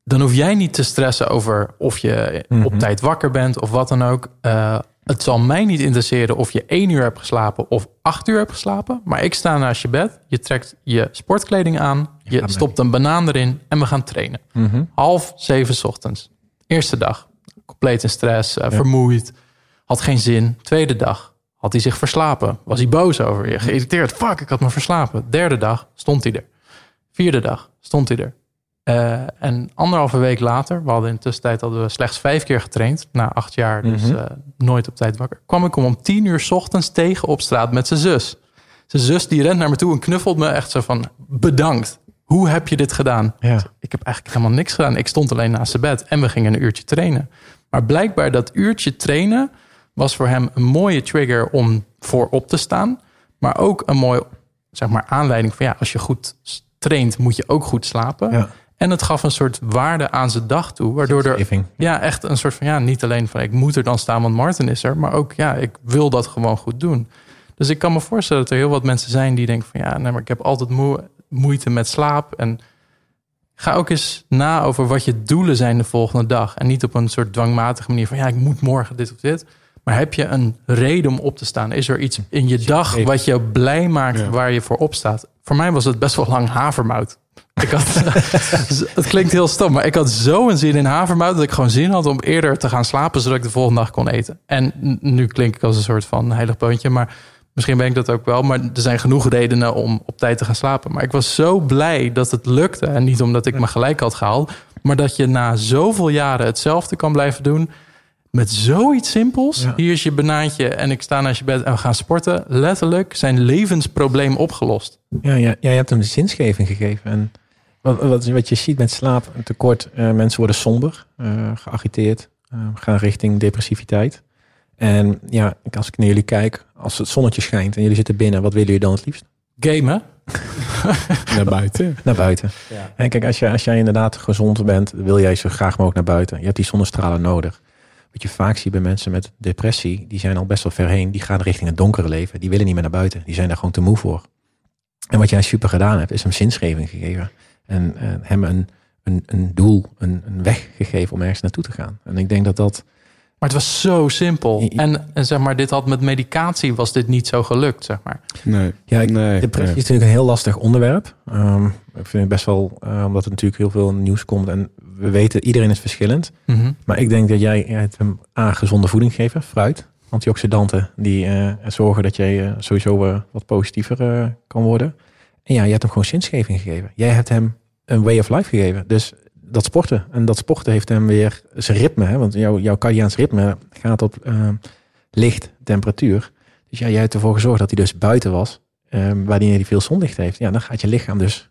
Dan hoef jij niet te stressen over of je Mhm. op tijd wakker bent of wat dan ook. Eh, het zal mij niet interesseren of je één uur hebt geslapen of acht uur hebt geslapen. Maar ik sta naast je bed, je trekt je sportkleding aan, je stopt een banaan erin en we gaan trainen. Mhm. Half zeven 's ochtends. Eerste dag. Compleet in stress, eh, vermoeid. Had geen zin. Tweede dag. Had hij zich verslapen. Was hij boos over je. Geïrriteerd. Fuck, ik had me verslapen. Derde dag stond hij er. Vierde dag stond hij er. Eh, en anderhalve week later, we hadden in de tussentijd hadden we slechts vijf keer getraind. Na acht jaar, dus Mhm. eh, nooit op tijd wakker. Kwam ik hem om tien uur 's ochtends tegen op straat met zijn zus. Zijn zus die rent naar me toe en knuffelt me echt zo van... Bedankt. Hoe heb je dit gedaan? Ja. Ik heb eigenlijk helemaal niks gedaan. Ik stond alleen naast zijn bed en we gingen een uurtje trainen. Maar blijkbaar dat uurtje trainen was voor hem een mooie trigger om voor op te staan. Maar ook een mooie zeg maar, aanleiding van ja, als je goed traint, moet je ook goed slapen. Ja. En het gaf een soort waarde aan zijn dag toe, waardoor er ja, echt een soort van ja, niet alleen van ik moet er dan staan, want Martin is er, maar ook ja, ik wil dat gewoon goed doen. Dus ik kan me voorstellen dat er heel wat mensen zijn die denken van ja, nee, maar ik heb altijd moe- moeite met slaap. En ga ook eens na over wat je doelen zijn de volgende dag. En niet op een soort dwangmatige manier van ja, ik moet morgen dit of dit. Maar heb je een reden om op te staan? Is er iets in je dag wat je blij maakt waar je voor opstaat? Voor mij was het best wel lang havermout. Ik had, het klinkt heel stom, maar ik had zo een zin in havermout... dat ik gewoon zin had om eerder te gaan slapen... zodat ik de volgende dag kon eten. En nu klink ik als een soort van heilig poontje... maar misschien ben ik dat ook wel. Maar er zijn genoeg redenen om op tijd te gaan slapen. Maar ik was zo blij dat het lukte. En niet omdat ik me gelijk had gehaald... maar dat je na zoveel jaren hetzelfde kan blijven doen... Met zoiets simpels. Ja. Hier is je banaantje en ik sta naast je bed en we gaan sporten. Letterlijk zijn levensprobleem opgelost. Ja, ja, je hebt hem de zinsgeving gegeven. En wat, wat, wat je ziet met slaap, een tekort, eh, mensen worden somber, eh geagiteerd, eh, gaan richting depressiviteit. En ja, ik- als ik naar jullie kijk, als het zonnetje schijnt en jullie zitten binnen, wat willen jullie dan het liefst? Gamen. Naar buiten. Naar buiten. En kijk, als, je, als jij inderdaad gezond bent, wil jij zo graag mogelijk naar buiten. Je hebt die zonnestralen nodig. Wat je vaak ziet bij mensen met depressie, die zijn al best wel ver heen. Die gaan richting het donkere leven. Die willen niet meer naar buiten. Die zijn daar gewoon te moe voor. En wat jij super gedaan hebt, is hem zinsgeving gegeven. En hem een, een, een doel, een, een weg gegeven om ergens naartoe te gaan. En ik denk dat dat... Maar het was zo simpel. En, en zeg maar, dit had met medicatie was dit niet zo gelukt, zeg maar. Nee. Ja, ik- nee. Depressie nee. is natuurlijk een heel lastig onderwerp. Ehm, ik vind het best wel, eh, omdat er natuurlijk heel veel nieuws komt. En we weten, iedereen is verschillend. Mhm. Maar ik denk dat jij hebt hem aan gezonde voeding geven, fruit, antioxidanten, die eh, zorgen dat jij eh, sowieso wat positiever kan worden. En ja, je hebt hem gewoon zinsgeving gegeven. Jij hebt hem een way of life gegeven. Dus dat sporten. En dat sporten heeft hem weer zijn ritme. Hè? Want jouw, jouw cardiaans ritme gaat op eh, licht, temperatuur. Dus ja, jij hebt ervoor gezorgd dat hij dus buiten was, eh, wanneer hij veel zonlicht heeft. Ja, dan gaat je lichaam dus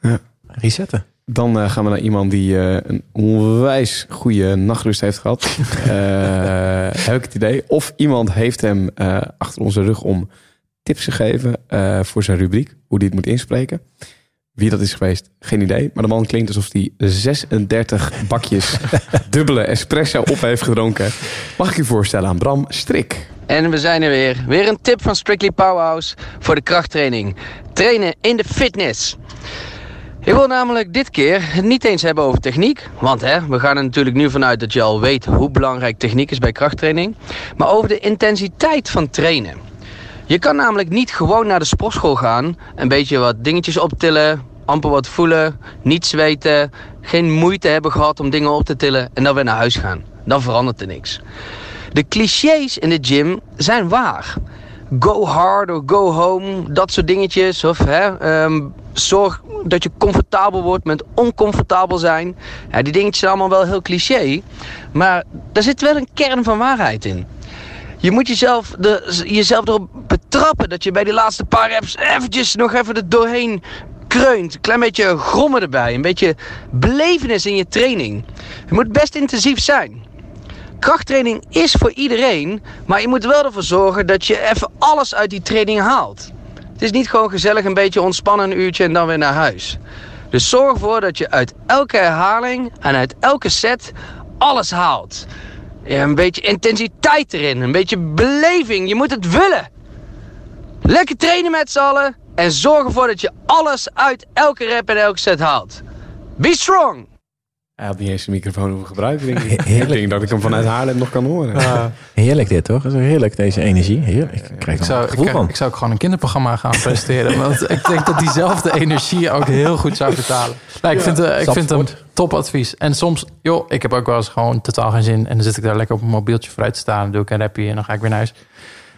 Ja. resetten. Dan eh, gaan we naar iemand die eh, een onwijs goede nachtrust heeft gehad. Eh, heb ik het idee. Of iemand heeft hem achter onze rug om tips gegeven eh, voor zijn rubriek. Hoe die het moet inspreken. Wie dat is geweest, geen idee. Maar de man klinkt alsof hij 36 bakjes dubbele espresso op heeft gedronken. Mag ik u voorstellen aan Bram Strik. En we zijn er weer. Weer een tip van Strictly Powerhouse voor de krachttraining. Trainen in de fitness. Ik wil namelijk dit keer het niet eens hebben over techniek. Want hè, we gaan er natuurlijk nu vanuit dat je al weet hoe belangrijk techniek is bij krachttraining. Maar over de intensiteit van trainen. Je kan namelijk niet gewoon naar de sportschool gaan, een beetje wat dingetjes optillen, amper wat voelen, niet zweten, geen moeite hebben gehad om dingen op te tillen en dan weer naar huis gaan. Dan verandert er niks. De clichés in de gym zijn waar. Go hard or go home, dat soort dingetjes. Of hè, ehm, zorg dat je comfortabel wordt met oncomfortabel zijn. Ja, die dingetjes zijn allemaal wel heel cliché. Maar daar zit wel een kern van waarheid in. Je moet jezelf, de, jezelf erop betrappen dat je bij die laatste paar reps eventjes nog even er doorheen kreunt, een klein beetje grommen erbij, een beetje belevenis in je training. Het moet best intensief zijn. Krachttraining is voor iedereen, maar je moet wel ervoor zorgen dat je even alles uit die training haalt. Het is niet gewoon gezellig een beetje ontspannen een uurtje en dan weer naar huis. Dus zorg ervoor dat je uit elke herhaling en uit elke set alles haalt. Ja, een beetje intensiteit erin, een beetje beleving. Je moet het willen. Lekker trainen met z'n allen en zorg ervoor dat je alles uit elke rep en elke set haalt. Be strong! Hij had niet eens de microfoon hoeven gebruiken, denk ik. Ik denk dat ik hem vanuit Haarlem nog kan horen. Heerlijk dit, toch? Dat is heerlijk, deze energie. Heerlijk. Ik krijg Ik zou, een gevoel ik, van. ik zou ook gewoon een kinderprogramma gaan presenteren. want ik denk dat diezelfde energie ook heel goed zou vertalen. Nou, ik vind, eh, ik vind hem top advies. En soms, joh, ik heb ook wel eens gewoon totaal geen zin. En dan zit ik daar lekker op mijn mobieltje vooruit te staan. Dan doe ik een rappie en dan ga ik weer naar huis.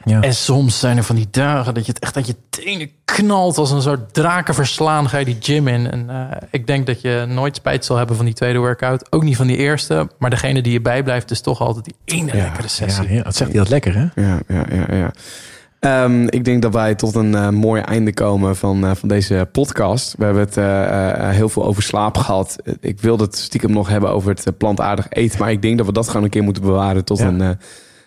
Ja. En soms zijn er van die dagen dat je het echt uit je tenen knalt. Als een soort draken verslaan ga je die gym in. En eh, ik denk dat je nooit spijt zal hebben van die tweede workout. Ook niet van die eerste. Maar degene die je bijblijft is toch altijd die ene lekkere sessie. Ja, ja, dat zegt hij dat lekker, hè? Ja, ja, ja, ja. Ehm, ik denk dat wij tot een eh, mooi einde komen van, eh, van deze podcast. We hebben het eh, eh, heel veel over slaap gehad. Ik wilde het stiekem nog hebben over het plantaardig eten. Maar ik denk dat we dat gewoon een keer moeten bewaren tot, Ja. een, eh,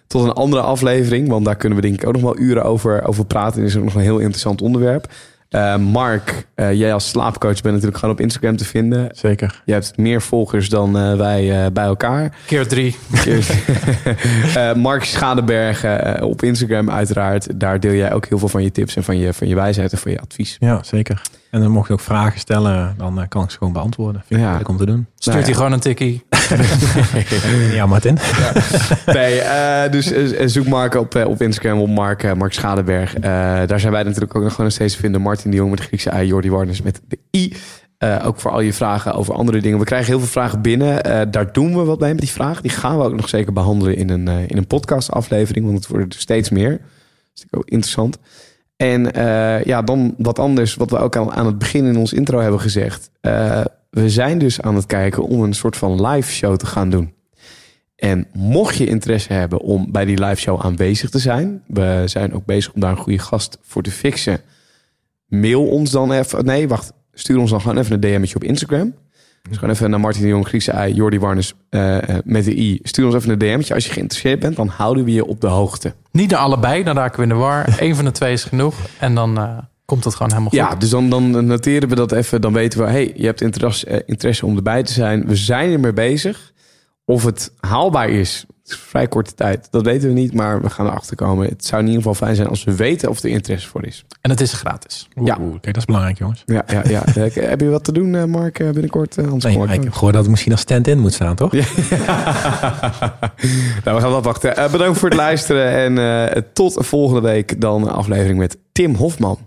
tot een andere aflevering. Want daar kunnen we denk ik ook nog wel uren over, over praten. Het is ook nog een heel interessant onderwerp. Eh, Mark, eh, jij als slaapcoach bent natuurlijk gewoon op Instagram te vinden. Zeker. Je hebt meer volgers dan eh, wij eh, bij elkaar. Keer drie. Eh, Mark Schadebergen op Instagram uiteraard. Daar deel jij ook heel veel van je tips en van je, van je wijsheid en van je advies. Ja, zeker. En dan mocht je ook vragen stellen, dan eh, kan ik ze gewoon beantwoorden. Vind ik Ja. leuk om te doen. Stuurt Nou hij ja. gewoon een tikkie. Ja, Martin. Nee, eh, dus eh, zoek Mark op, op Instagram op Mark, Mark Schadeberg. Eh, daar zijn wij natuurlijk ook nog gewoon steeds te vinden. Martin de Jong met de Griekse I, Jordi Warners met de I. Eh, ook voor al je vragen over andere dingen. We krijgen heel veel vragen binnen. Eh, daar doen we wat mee met die vragen. Die gaan we ook nog zeker behandelen in een, in een podcast aflevering. Want het worden er steeds meer. Dat is natuurlijk ook interessant. En eh, ja, dan wat anders, wat we ook al aan het begin in ons intro hebben gezegd. Eh, we zijn dus aan het kijken om een soort van live show te gaan doen. En mocht je interesse hebben om bij die live show aanwezig te zijn, we zijn ook bezig om daar een goede gast voor te fixen. Mail ons dan even. Nee, wacht. Stuur ons dan gewoon even een DM'tje op Instagram. Dus gewoon even naar Martin de Jong, Griekse I, Jordi Warnes eh, eh, met de I. Stuur ons even een DM'tje. Als je geïnteresseerd bent, dan houden we je op de hoogte. Niet naar allebei, dan raken we in de war. Eén van de twee is genoeg. En dan eh, komt het gewoon helemaal goed. Ja, dus dan, dan noteren we dat even. Dan weten we, hey, je hebt interesse, interesse om erbij te zijn. We zijn ermee bezig. Of het haalbaar is vrij korte tijd. Dat weten we niet, maar we gaan erachter komen. Het zou in ieder geval fijn zijn als we weten of er interesse voor is. En het is gratis. Ja. Oeh, kijk, dat is belangrijk, jongens. Ja, ja, ja. Eh, Heb je wat te doen, eh, Mark, eh, binnenkort? Nee, ik heb gehoord dat het misschien als stand-in moet staan, toch? nou, we gaan wel wachten. Eh, bedankt voor het luisteren. En eh, tot volgende week dan een aflevering met Tim Hofman.